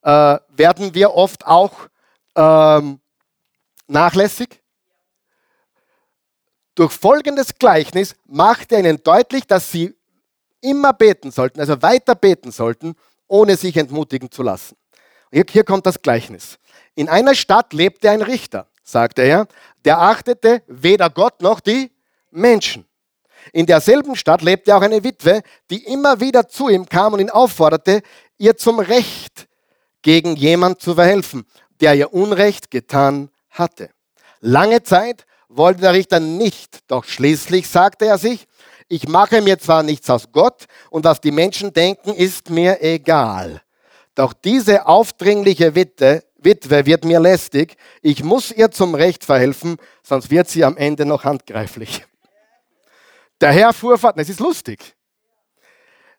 Äh, werden wir oft auch ähm, nachlässig? Durch folgendes Gleichnis macht er ihnen deutlich, dass sie immer beten sollten, also weiter beten sollten, ohne sich entmutigen zu lassen. Hier, kommt das Gleichnis. In einer Stadt lebte ein Richter, sagte er, der achtete weder Gott noch die Menschen. In derselben Stadt lebte auch eine Witwe, die immer wieder zu ihm kam und ihn aufforderte, ihr zum Recht gegen jemand zu verhelfen, der ihr Unrecht getan hatte. Lange Zeit wollte der Richter nicht, doch schließlich sagte er sich, ich mache mir zwar nichts aus Gott und was die Menschen denken, ist mir egal. Doch diese aufdringliche Witwe, Witwe wird mir lästig. Ich muss ihr zum Recht verhelfen, sonst wird sie am Ende noch handgreiflich. Der Herr fuhr fort, es ist lustig.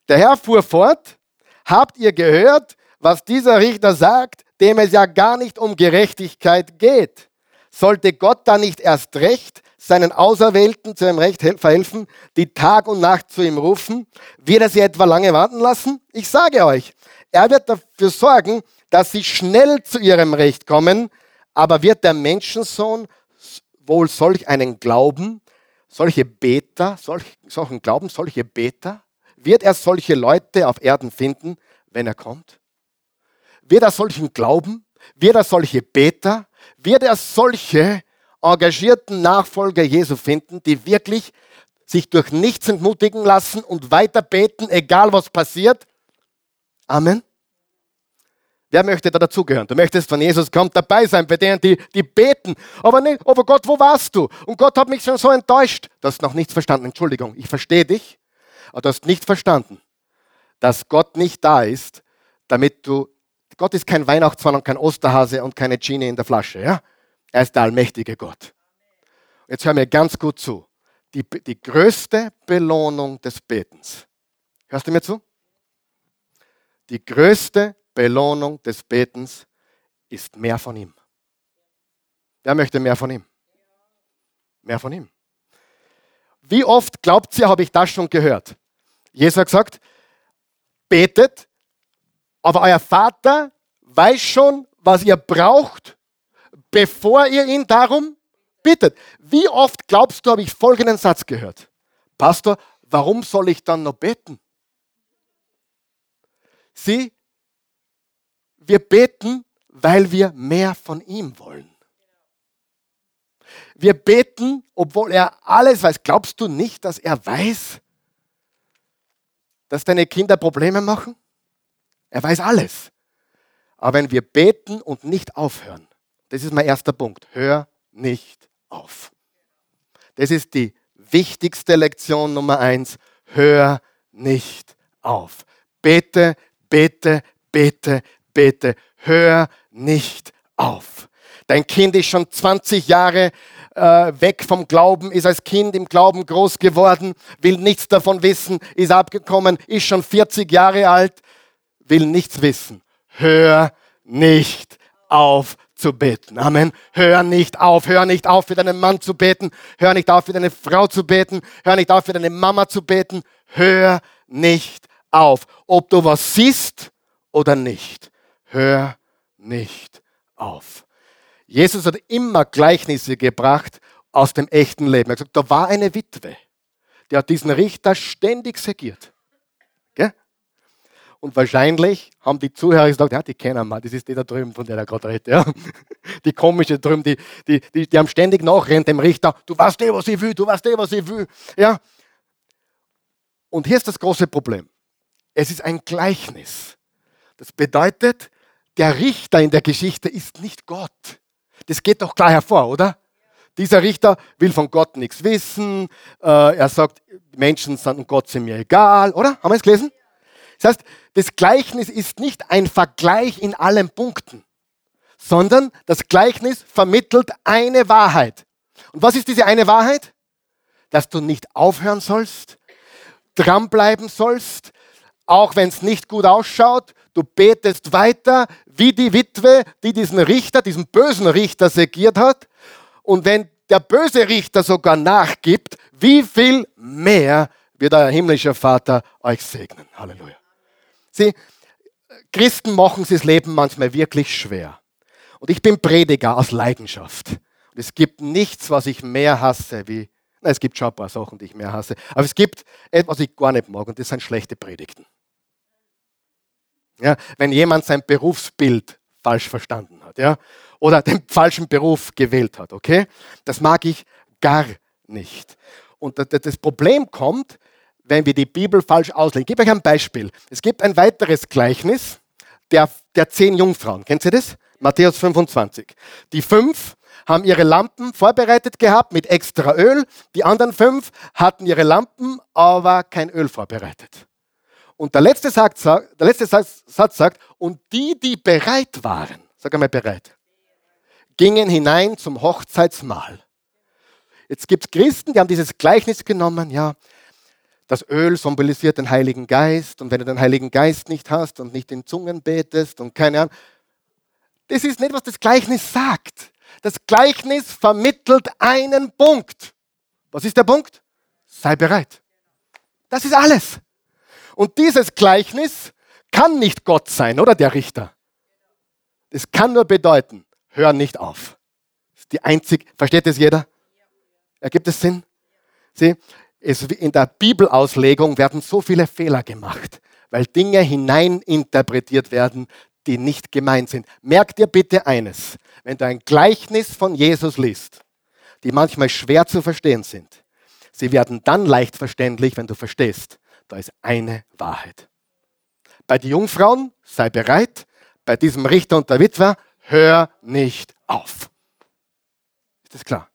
Der Herr fuhr fort, habt ihr gehört, was dieser Richter sagt, dem es ja gar nicht um Gerechtigkeit geht? Sollte Gott da nicht erst recht seinen Auserwählten zu ihrem Recht verhelfen, die Tag und Nacht zu ihm rufen? Wird er sie etwa lange warten lassen? Ich sage euch, er wird dafür sorgen, dass sie schnell zu ihrem Recht kommen, aber wird der Menschensohn wohl solch einen Glauben, solche Beter, solch, solchen Glauben, solche Beter, wird er solche Leute auf Erden finden, wenn er kommt? Wird er solchen Glauben? Wird er solche Beter? Wird er solche engagierten Nachfolger Jesu finden, die wirklich sich durch nichts entmutigen lassen und weiter beten, egal was passiert? Amen. Wer möchte da dazugehören? Du möchtest, wenn Jesus kommt, dabei sein bei denen, die, die beten. Aber nicht, aber Gott, wo warst du? Und Gott hat mich schon so enttäuscht. Du hast noch nichts verstanden. Entschuldigung, ich verstehe dich, aber du hast nicht verstanden, dass Gott nicht da ist, damit du, Gott ist kein Weihnachtsmann und kein Osterhase und keine Genie in der Flasche. Ja? Er ist der allmächtige Gott. Jetzt hör mir ganz gut zu. Die, die größte Belohnung des Betens. Hörst du mir zu? Die größte Belohnung des Betens ist mehr von ihm. Wer möchte mehr von ihm? Mehr von ihm. Wie oft glaubt ihr, habe ich das schon gehört? Jesus hat gesagt, betet, aber euer Vater weiß schon, was ihr braucht, bevor ihr ihn darum bittet. Wie oft glaubst du, habe ich folgenden Satz gehört? Pastor, warum soll ich dann noch beten? Sieh, wir beten, weil wir mehr von ihm wollen. Wir beten, obwohl er alles weiß. Glaubst du nicht, dass er weiß, dass deine Kinder Probleme machen? Er weiß alles. Aber wenn wir beten und nicht aufhören, das ist mein erster Punkt, hör nicht auf. Das ist die wichtigste Lektion Nummer eins. Hör nicht auf. Bete, bete, bete, bete, hör nicht auf. Dein Kind ist schon 20 Jahre äh, weg vom Glauben, ist als Kind im Glauben groß geworden, will nichts davon wissen, ist abgekommen, ist schon 40 Jahre alt, will nichts wissen. Hör nicht auf zu beten. Amen. Hör nicht auf, hör nicht auf, für deinen Mann zu beten, hör nicht auf, für deine Frau zu beten, hör nicht auf, für deine Mama zu beten. Hör nicht auf, ob du was siehst oder nicht hör nicht auf. Jesus hat immer Gleichnisse gebracht aus dem echten Leben. Er hat gesagt, da war eine Witwe, die hat diesen Richter ständig segiert. Und wahrscheinlich haben die Zuhörer gesagt, ja, die kennen wir, das ist die da drüben, von der er gerade redet. Ja? (laughs) Die komische drüben, die, die, die, die haben ständig nachrennt dem Richter, du weißt eh, was ich will, du weißt eh, was ich will. Ja? Und hier ist das große Problem. Es ist ein Gleichnis. Das bedeutet, der Richter in der Geschichte ist nicht Gott. Das geht doch klar hervor, oder? Dieser Richter will von Gott nichts wissen. Äh, er sagt, Menschen sind Gott sind mir egal, oder? Haben wir es gelesen? Das heißt, das Gleichnis ist nicht ein Vergleich in allen Punkten, sondern das Gleichnis vermittelt eine Wahrheit. Und was ist diese eine Wahrheit? Dass du nicht aufhören sollst, dranbleiben sollst, auch wenn es nicht gut ausschaut, du betest weiter wie die Witwe, die diesen Richter, diesen bösen Richter segiert hat. Und wenn der böse Richter sogar nachgibt, wie viel mehr wird euer himmlischer Vater euch segnen. Halleluja. Sie, Christen machen sich das Leben manchmal wirklich schwer. Und ich bin Prediger aus Leidenschaft. Und es gibt nichts, was ich mehr hasse, wie, na, es gibt schon ein paar Sachen, die ich mehr hasse, aber es gibt etwas, was ich gar nicht mag, und das sind schlechte Predigten. Ja, wenn jemand sein Berufsbild falsch verstanden hat, ja, oder den falschen Beruf gewählt hat, okay? Das mag ich gar nicht. Und das Problem kommt, wenn wir die Bibel falsch auslegen. Ich gebe euch ein Beispiel. Es gibt ein weiteres Gleichnis der, der zehn Jungfrauen. Kennt ihr das? Matthäus 25. Die fünf haben ihre Lampen vorbereitet gehabt mit extra Öl. Die anderen fünf hatten ihre Lampen, aber kein Öl vorbereitet. Und der letzte, Satz, der letzte Satz sagt, und die, die bereit waren, sag einmal bereit, gingen hinein zum Hochzeitsmahl. Jetzt gibt es Christen, die haben dieses Gleichnis genommen, ja, Das Öl symbolisiert den Heiligen Geist und wenn du den Heiligen Geist nicht hast und nicht in Zungen betest und keine Ahnung, das ist nicht, was das Gleichnis sagt. Das Gleichnis vermittelt einen Punkt. Was ist der Punkt? Sei bereit. Das ist alles. Und dieses Gleichnis kann nicht Gott sein, oder der Richter. Es kann nur bedeuten, hör nicht auf. Das ist die einzig, versteht das jeder? Ergibt es Sinn? Sieh, es, in der Bibelauslegung werden so viele Fehler gemacht, weil Dinge hineininterpretiert werden, die nicht gemeint sind. Merk dir bitte eines, wenn du ein Gleichnis von Jesus liest, die manchmal schwer zu verstehen sind, sie werden dann leicht verständlich, wenn du verstehst, da ist eine Wahrheit. Bei den Jungfrauen sei bereit, bei diesem Richter und der Witwer hör nicht auf. Ist das klar?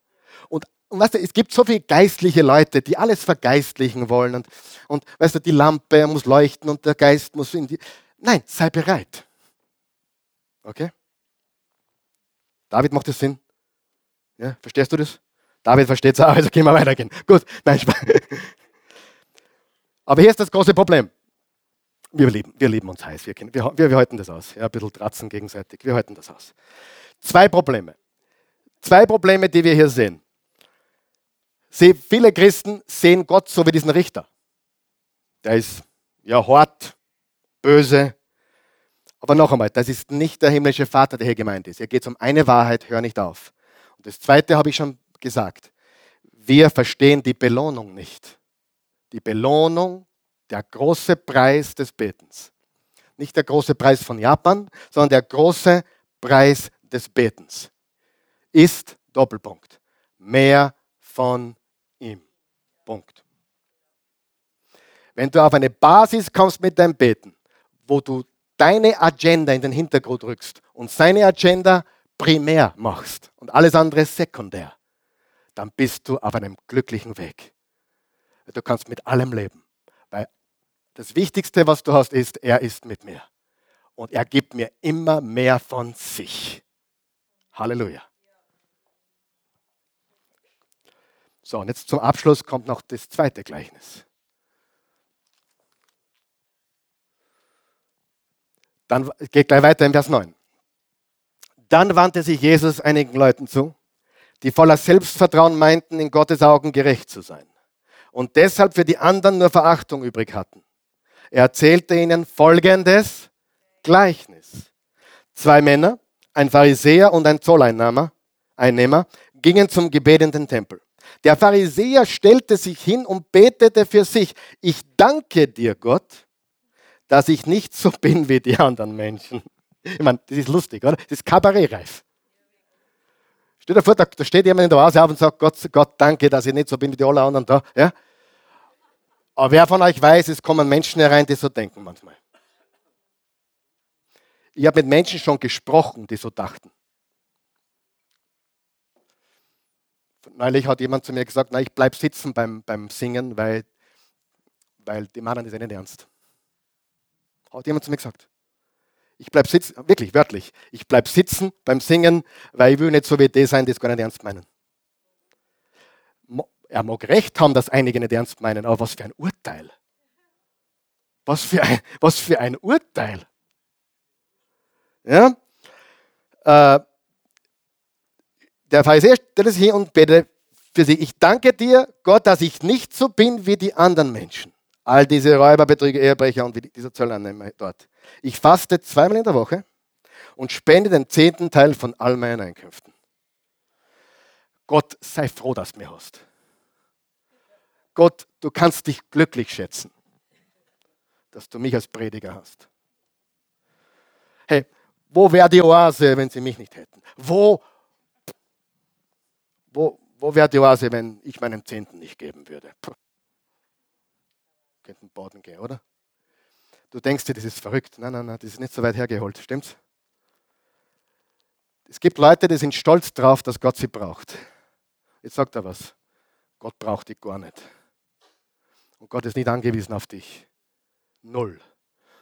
Und, weißt du, es gibt so viele geistliche Leute, die alles vergeistlichen wollen und, und weißt du, die Lampe muss leuchten und der Geist muss in die. Nein, sei bereit. Okay? David macht das Sinn? Ja, verstehst du das? David versteht es auch, also können wir weitergehen. Gut, nein, (laughs) Aber hier ist das große Problem. Wir lieben, wir lieben uns heiß, wir, wir, wir, wir halten das aus. Ja, ein bisschen tratzen gegenseitig, wir halten das aus. Zwei Probleme. Zwei Probleme, die wir hier sehen. Viele Christen sehen Gott so wie diesen Richter. Der ist ja hart, böse, aber noch einmal, das ist nicht der himmlische Vater, der hier gemeint ist. Hier geht es um eine Wahrheit, hör nicht auf. Und das Zweite habe ich schon gesagt. Wir verstehen die Belohnung nicht. Die Belohnung, der große Preis des Betens. Nicht der große Preis von Japan, sondern der große Preis des Betens ist Doppelpunkt. Mehr von. Punkt. Wenn du auf eine Basis kommst mit deinem Beten, wo du deine Agenda in den Hintergrund rückst und seine Agenda primär machst und alles andere sekundär, dann bist du auf einem glücklichen Weg. Du kannst mit allem leben, weil das Wichtigste, was du hast, ist, er ist mit mir. Und er gibt mir immer mehr von sich. Halleluja. So, und jetzt zum Abschluss kommt noch das zweite Gleichnis. Dann geht gleich weiter in Vers 9. Dann wandte sich Jesus einigen Leuten zu, die voller Selbstvertrauen meinten, in Gottes Augen gerecht zu sein und deshalb für die anderen nur Verachtung übrig hatten. Er erzählte ihnen folgendes Gleichnis. Zwei Männer, ein Pharisäer und ein Zolleinnehmer, Einnehmer, gingen zum Gebet in den Tempel. Der Pharisäer stellte sich hin und betete für sich, ich danke dir, Gott, dass ich nicht so (laughs) bin wie die anderen Menschen. Ich meine, das ist lustig, oder? Das ist kabarettreif. Stell dir vor, da, steht jemand in der Oase auf und sagt, Gott, Gott, danke, dass ich nicht so bin wie die alle anderen da. Ja? Aber wer von euch weiß, es kommen Menschen herein, die so denken manchmal. Ich habe mit Menschen schon gesprochen, die so dachten. Neulich hat jemand zu mir gesagt, na, ich bleibe sitzen beim, beim Singen, weil, weil die meinen das ja nicht ernst. Hat jemand zu mir gesagt. Ich bleibe sitzen, wirklich, wörtlich. Ich bleibe sitzen beim Singen, weil ich will nicht so wie die sein, die es gar nicht ernst meinen. Er mag recht haben, dass einige nicht ernst meinen, aber was für ein Urteil. Was für ein, was für ein Urteil. Ja? Äh, der Pharisäer stellt sich hin und betet für sich. Ich danke dir, Gott, dass ich nicht so bin wie die anderen Menschen. All diese Räuber, Betrüger, Ehebrecher und dieser Zollannehmer dort. Ich faste zweimal in der Woche und spende den zehnten Teil von all meinen Einkünften. Gott, sei froh, dass du mir hast. Gott, du kannst dich glücklich schätzen, dass du mich als Prediger hast. Hey, wo wäre die Oase, wenn sie mich nicht hätten? Wo, wo, wo wäre die Oase, wenn ich meinen Zehnten nicht geben würde? Puh könnten baden gehen, oder? Du denkst dir, das ist verrückt. Nein, nein, nein, das ist nicht so weit hergeholt. Stimmt's? Es gibt Leute, die sind stolz drauf, dass Gott sie braucht. Jetzt sagt er was. Gott braucht dich gar nicht. Und Gott ist nicht angewiesen auf dich. Null.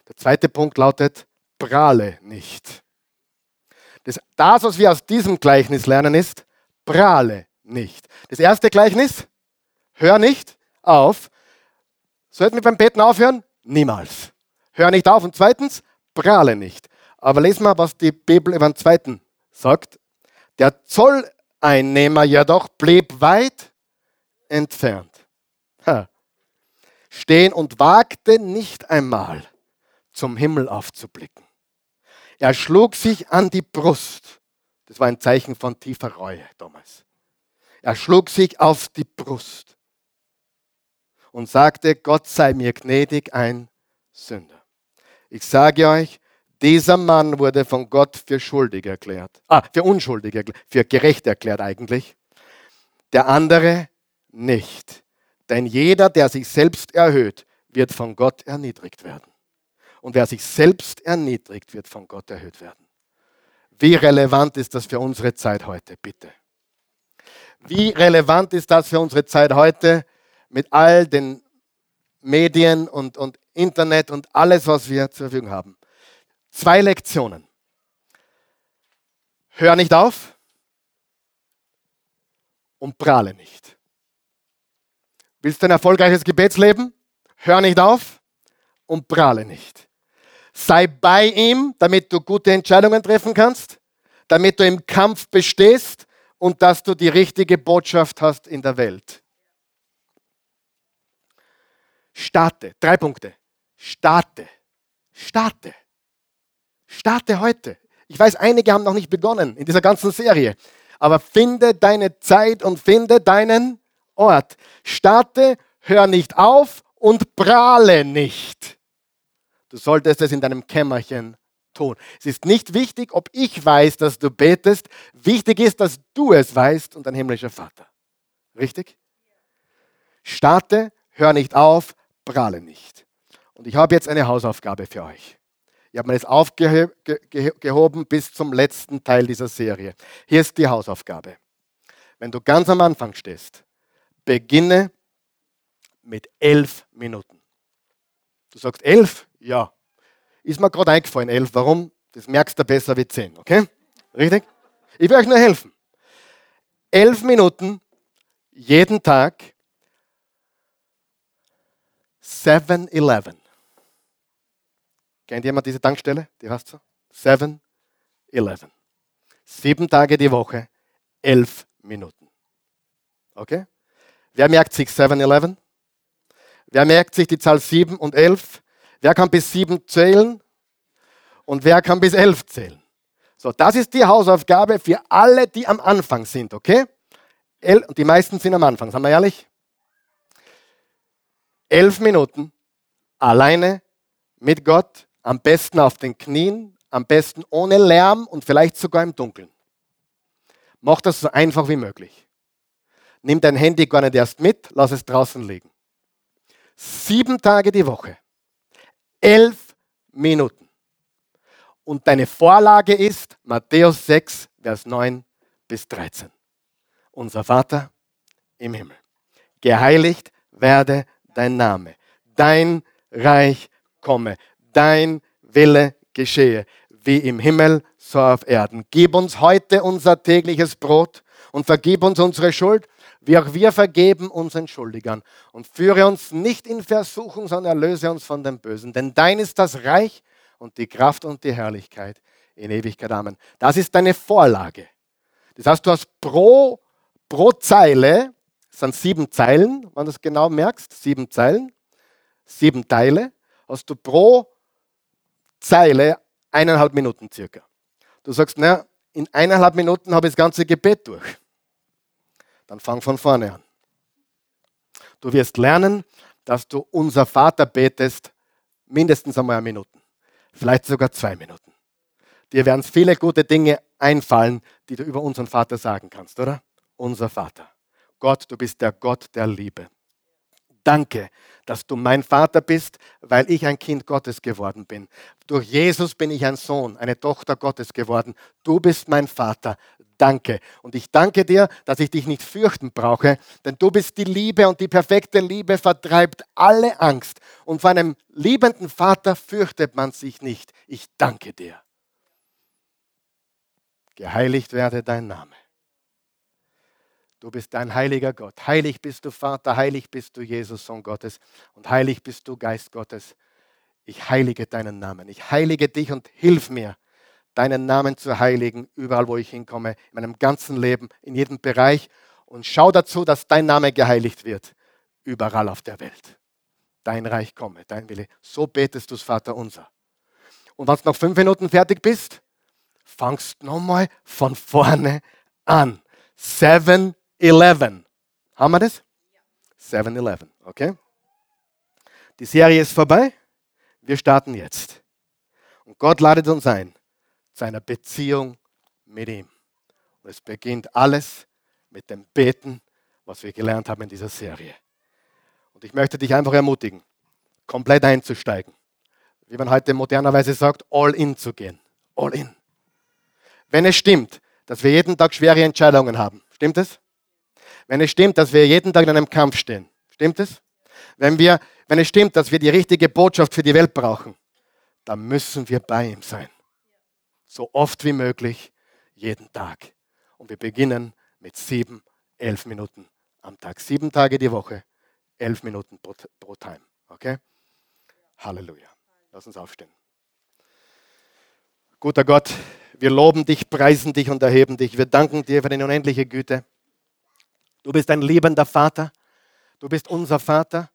Der zweite Punkt lautet, prahle nicht. Das, das, was wir aus diesem Gleichnis lernen, ist, prahle nicht. Das erste Gleichnis, hör nicht auf, Sollten wir beim Beten aufhören? Niemals. Hör nicht auf. Und zweitens, prahle nicht. Aber lesen wir, was die Bibel über den zweiten sagt. Der Zolleinnehmer jedoch blieb weit entfernt. Ha. Stehen und wagte nicht einmal zum Himmel aufzublicken. Er schlug sich an die Brust. Das war ein Zeichen von tiefer Reue damals. Er schlug sich auf die Brust und sagte, Gott sei mir gnädig, ein Sünder. Ich sage euch, dieser Mann wurde von Gott für schuldig erklärt. Ah, für unschuldig erklärt, für gerecht erklärt eigentlich. Der andere nicht. Denn jeder, der sich selbst erhöht, wird von Gott erniedrigt werden. Und wer sich selbst erniedrigt, wird von Gott erhöht werden. Wie relevant ist das für unsere Zeit heute, bitte? Wie relevant ist das für unsere Zeit heute mit all den Medien und, und Internet und alles, was wir zur Verfügung haben? Zwei Lektionen. Hör nicht auf und prahle nicht. Willst du ein erfolgreiches Gebetsleben? Hör nicht auf und prahle nicht. Sei bei ihm, damit du gute Entscheidungen treffen kannst, damit du im Kampf bestehst und dass du die richtige Botschaft hast in der Welt. Starte. Drei Punkte. Starte. Starte. Starte heute. Ich weiß, einige haben noch nicht begonnen in dieser ganzen Serie. Aber finde deine Zeit und finde deinen Ort. Starte, hör nicht auf und prahle nicht. Du solltest es in deinem Kämmerchen tun. Es ist nicht wichtig, ob ich weiß, dass du betest. Wichtig ist, dass du es weißt und dein himmlischer Vater. Richtig? Starte, hör nicht auf, prahle nicht. Und ich habe jetzt eine Hausaufgabe für euch. Ich habe mir das aufgehoben bis zum letzten Teil dieser Serie. Hier ist die Hausaufgabe. Wenn du ganz am Anfang stehst, beginne mit elf Minuten. Du sagst elf? Ja. Ist mir gerade eingefallen, elf. Warum? Das merkst du besser wie zehn, okay? Richtig? Ich will euch nur helfen. Elf Minuten jeden Tag 7-Eleven. Kennt jemand diese Tankstelle? Die heißt so? 7-Eleven. Sieben Tage die Woche, elf Minuten. Okay? Wer merkt sich 7-Eleven? Wer merkt sich die Zahl 7 und 11? Wer kann bis 7 zählen? Und wer kann bis 11 zählen? So, das ist die Hausaufgabe für alle, die am Anfang sind, okay? Und die meisten sind am Anfang, sagen wir ehrlich? Elf Minuten alleine mit Gott am besten auf den Knien, am besten ohne Lärm und vielleicht sogar im Dunkeln. Mach das so einfach wie möglich. Nimm dein Handy gar nicht erst mit, lass es draußen liegen. Sieben Tage die Woche. Elf Minuten. Und deine Vorlage ist Matthäus 6, Vers 9 bis 13. Unser Vater im Himmel. Geheiligt werde dein Name. Dein Reich komme dein Wille geschehe, wie im Himmel, so auf Erden. Gib uns heute unser tägliches Brot und vergib uns unsere Schuld, wie auch wir vergeben unseren Schuldigern. Und führe uns nicht in Versuchung, sondern erlöse uns von dem Bösen. Denn dein ist das Reich und die Kraft und die Herrlichkeit in Ewigkeit. Amen. Das ist deine Vorlage. Das heißt, du hast pro, pro Zeile, das sind sieben Zeilen, wenn du es genau merkst, sieben Zeilen, sieben Teile, hast du pro Zeile eineinhalb Minuten circa. Du sagst, na, in eineinhalb Minuten habe ich das ganze Gebet durch. Dann fang von vorne an. Du wirst lernen, dass du unser Vater betest, mindestens einmal eine Minute, vielleicht sogar zwei Minuten. Dir werden viele gute Dinge einfallen, die du über unseren Vater sagen kannst, oder? Unser Vater. Gott, du bist der Gott der Liebe. Danke, dass du mein Vater bist, weil ich ein Kind Gottes geworden bin. Durch Jesus bin ich ein Sohn, eine Tochter Gottes geworden. Du bist mein Vater. Danke. Und ich danke dir, dass ich dich nicht fürchten brauche, denn du bist die Liebe und die perfekte Liebe vertreibt alle Angst. Und vor einem liebenden Vater fürchtet man sich nicht. Ich danke dir. Geheiligt werde dein Name. Du bist ein heiliger Gott. Heilig bist du, Vater, heilig bist du, Jesus, Sohn Gottes. Und heilig bist du, Geist Gottes. Ich heilige deinen Namen. Ich heilige dich und hilf mir, deinen Namen zu heiligen, überall, wo ich hinkomme, in meinem ganzen Leben, in jedem Bereich. Und schau dazu, dass dein Name geheiligt wird, überall auf der Welt. Dein Reich komme, dein Wille. So betest du es, Vater unser. Und wenn du nach fünf Minuten fertig bist, fangst nochmal von vorne an. 7 11. Haben wir das? 7-Eleven, okay? Die Serie ist vorbei. Wir starten jetzt. Und Gott ladet uns ein zu einer Beziehung mit ihm. Und es beginnt alles mit dem Beten, was wir gelernt haben in dieser Serie. Und ich möchte dich einfach ermutigen, komplett einzusteigen. Wie man heute modernerweise sagt, all in zu gehen. All in. Wenn es stimmt, dass wir jeden Tag schwere Entscheidungen haben, stimmt es? Wenn es stimmt, dass wir jeden Tag in einem Kampf stehen, stimmt es? Wenn, wir, wenn es stimmt, dass wir die richtige Botschaft für die Welt brauchen, dann müssen wir bei ihm sein. So oft wie möglich, jeden Tag. Und wir beginnen mit sieben, elf Minuten am Tag. Sieben Tage die Woche, elf Minuten pro, pro Time. Okay? Halleluja. Lass uns aufstehen. Guter Gott, wir loben dich, preisen dich und erheben dich. Wir danken dir für deine unendliche Güte. Du bist ein liebender Vater. Du bist unser Vater.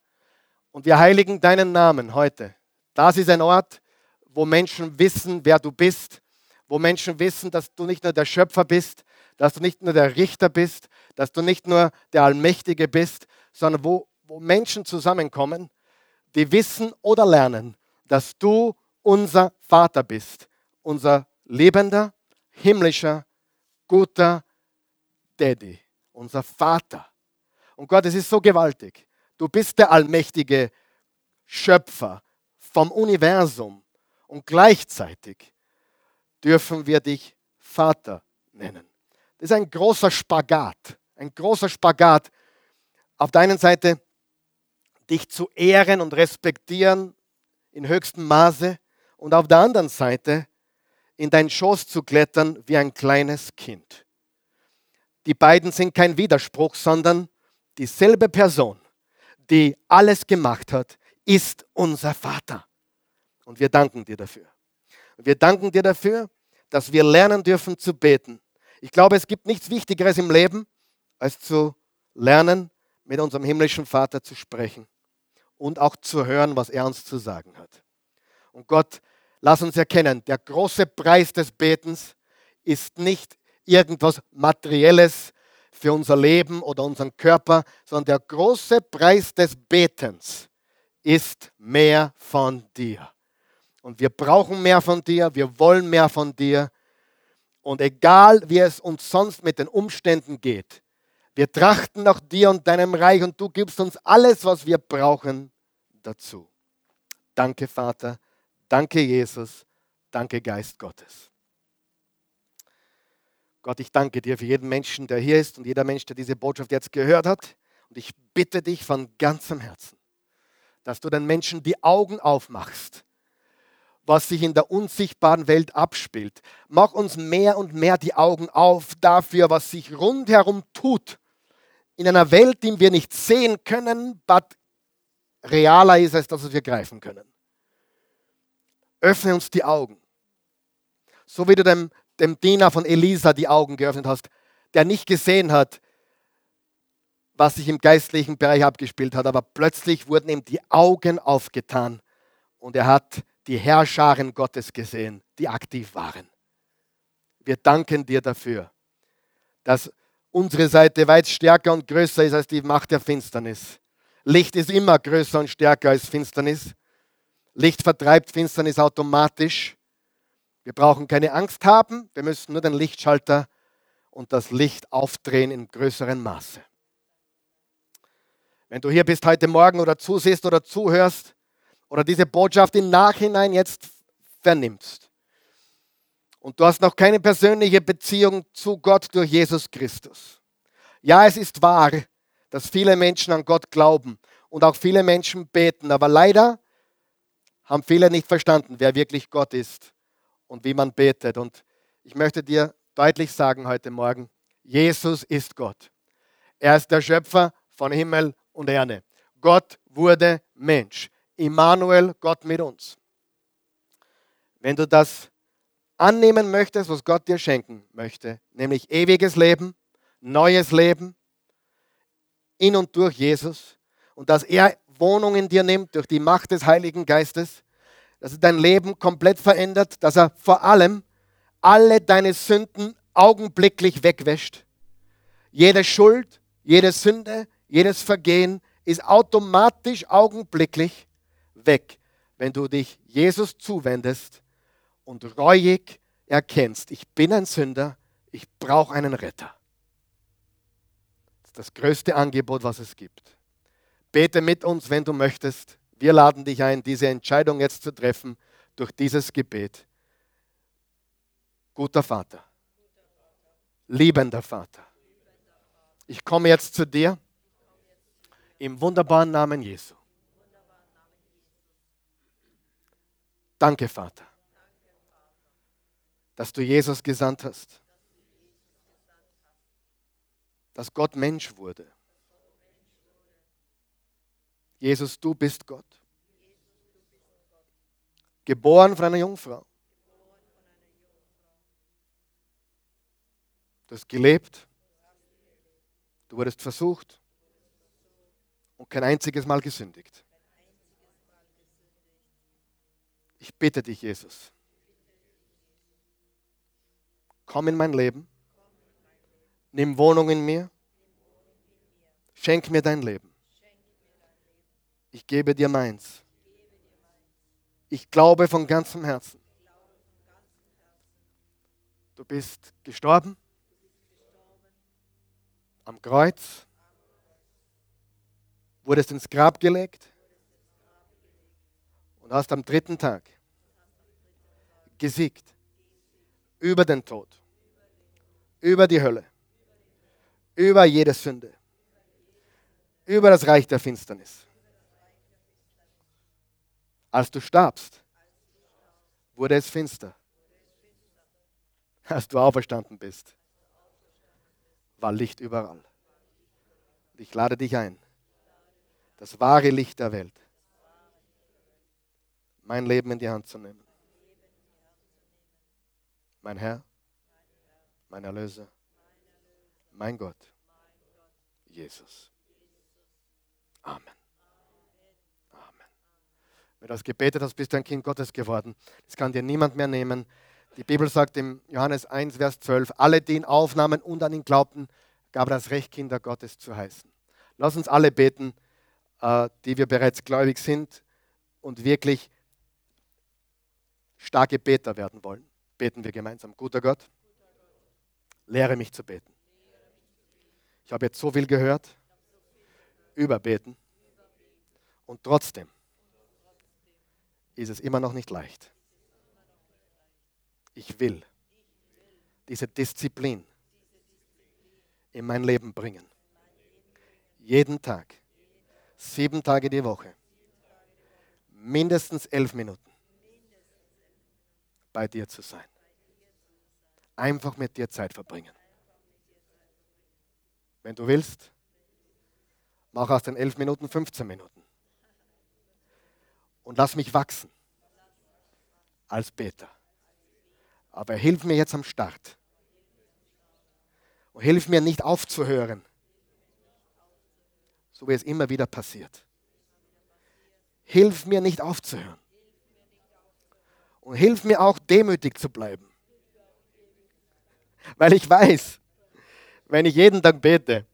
Und wir heiligen deinen Namen heute. Das ist ein Ort, wo Menschen wissen, wer du bist, wo Menschen wissen, dass du nicht nur der Schöpfer bist, dass du nicht nur der Richter bist, dass du nicht nur der Allmächtige bist, sondern wo, wo Menschen zusammenkommen, die wissen oder lernen, dass du unser Vater bist, unser lebender, himmlischer, guter Daddy unser Vater. Und Gott, es ist so gewaltig. Du bist der allmächtige Schöpfer vom Universum und gleichzeitig dürfen wir dich Vater nennen. Das ist ein großer Spagat, ein großer Spagat. Auf der einen Seite dich zu ehren und respektieren in höchstem Maße und auf der anderen Seite in deinen Schoß zu klettern wie ein kleines Kind. Die beiden sind kein Widerspruch, sondern dieselbe Person, die alles gemacht hat, ist unser Vater. Und wir danken dir dafür. Wir danken dir dafür, dass wir lernen dürfen zu beten. Ich glaube, es gibt nichts Wichtigeres im Leben, als zu lernen, mit unserem himmlischen Vater zu sprechen und auch zu hören, was er uns zu sagen hat. Und Gott, lass uns erkennen, der große Preis des Betens ist nicht irgendwas Materielles für unser Leben oder unseren Körper, sondern der große Preis des Betens ist mehr von dir. Und wir brauchen mehr von dir, wir wollen mehr von dir. Und egal, wie es uns sonst mit den Umständen geht, wir trachten nach dir und deinem Reich und du gibst uns alles, was wir brauchen dazu. Danke, Vater. Danke, Jesus. Danke, Geist Gottes. Gott, ich danke dir für jeden Menschen, der hier ist und jeder Mensch, der diese Botschaft jetzt gehört hat. Und ich bitte dich von ganzem Herzen, dass du den Menschen die Augen aufmachst, was sich in der unsichtbaren Welt abspielt. Mach uns mehr und mehr die Augen auf dafür, was sich rundherum tut. In einer Welt, die wir nicht sehen können, aber realer ist, als dass wir greifen können. Öffne uns die Augen. So wie du dem dem Diener von Elisa die Augen geöffnet hast, der nicht gesehen hat, was sich im geistlichen Bereich abgespielt hat, aber plötzlich wurden ihm die Augen aufgetan und er hat die Herrscharen Gottes gesehen, die aktiv waren. Wir danken dir dafür, dass unsere Seite weit stärker und größer ist als die Macht der Finsternis. Licht ist immer größer und stärker als Finsternis. Licht vertreibt Finsternis automatisch. Wir brauchen keine Angst haben, wir müssen nur den Lichtschalter und das Licht aufdrehen in größerem Maße. Wenn du hier bist heute Morgen oder zusiehst oder zuhörst oder diese Botschaft im Nachhinein jetzt vernimmst und du hast noch keine persönliche Beziehung zu Gott durch Jesus Christus. Ja, es ist wahr, dass viele Menschen an Gott glauben und auch viele Menschen beten, aber leider haben viele nicht verstanden, wer wirklich Gott ist und wie man betet. Und ich möchte dir deutlich sagen heute Morgen, Jesus ist Gott. Er ist der Schöpfer von Himmel und Erde. Gott wurde Mensch. Immanuel, Gott mit uns. Wenn du das annehmen möchtest, was Gott dir schenken möchte, nämlich ewiges Leben, neues Leben in und durch Jesus und dass er Wohnung in dir nimmt durch die Macht des Heiligen Geistes, dass er dein Leben komplett verändert, dass er vor allem alle deine Sünden augenblicklich wegwäscht. Jede Schuld, jede Sünde, jedes Vergehen ist automatisch augenblicklich weg, wenn du dich Jesus zuwendest und reuig erkennst, ich bin ein Sünder, ich brauche einen Retter. Das ist das größte Angebot, was es gibt. Bete mit uns, wenn du möchtest. Wir laden dich ein, diese Entscheidung jetzt zu treffen durch dieses Gebet. Guter Vater, liebender Vater, ich komme jetzt zu dir im wunderbaren Namen Jesu. Danke, Vater, dass du Jesus gesandt hast, dass Gott Mensch wurde. Jesus, du bist Gott. Geboren von einer Jungfrau. Du hast gelebt. Du wurdest versucht und kein einziges Mal gesündigt. Ich bitte dich, Jesus, komm in mein Leben, nimm Wohnung in mir, schenk mir dein Leben. Ich gebe dir meins. Ich glaube von ganzem Herzen. Du bist gestorben. Am Kreuz, wurdest ins Grab gelegt. Und hast am dritten Tag gesiegt. Über den Tod, über die Hölle, über jede Sünde, über das Reich der Finsternis. Als du starbst, wurde es finster. Als du auferstanden bist, war Licht überall. Ich lade dich ein, das wahre Licht der Welt, mein Leben in die Hand zu nehmen. Mein Herr, mein Erlöser, mein Gott, Jesus. Amen. Wenn du das gebetet hast, bist du ein Kind Gottes geworden. Das kann dir niemand mehr nehmen. Die Bibel sagt im Johannes 1, Vers 12, alle, die ihn aufnahmen und an ihn glaubten, gab das Recht, Kinder Gottes zu heißen. Lass uns alle beten, äh, die wir bereits gläubig sind und wirklich starke Beter werden wollen. Beten wir gemeinsam. Guter Gott, lehre mich zu beten. Ich habe jetzt so viel gehört über Beten und trotzdem ist es immer noch nicht leicht. Ich will diese Disziplin in mein Leben bringen. Jeden Tag, sieben Tage die Woche, mindestens elf Minuten bei dir zu sein. Einfach mit dir Zeit verbringen. Wenn du willst, mach aus den elf Minuten 15 Minuten und lass mich wachsen als Beter. Aber hilf mir jetzt am Start. Und hilf mir nicht aufzuhören, so wie es immer wieder passiert. Hilf mir nicht aufzuhören. Und hilf mir auch demütig zu bleiben. Weil ich weiß, wenn ich jeden Tag bete,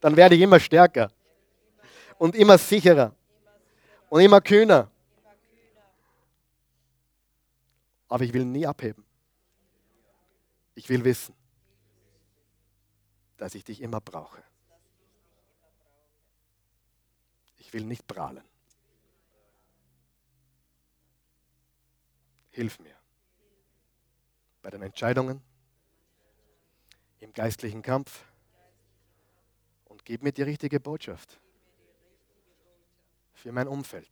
dann werde ich immer stärker und immer sicherer und immer kühner. Aber ich will nie abheben. Ich will wissen, dass ich dich immer brauche. Ich will nicht prahlen. Hilf mir bei den Entscheidungen, im geistlichen Kampf und gib mir die richtige Botschaft für mein Umfeld,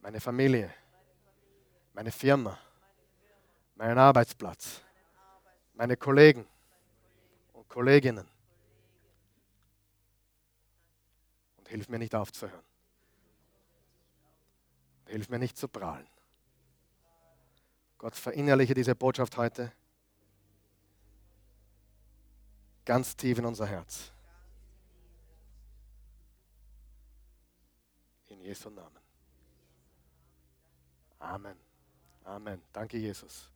meine Familie, meine Firma, meinen Arbeitsplatz, meine Kollegen und Kolleginnen, Hilf mir nicht aufzuhören. Hilf mir nicht zu prahlen. Gott, verinnerliche diese Botschaft heute ganz tief in unser Herz. In Jesu Namen. Amen. Amen. Danke, Jesus.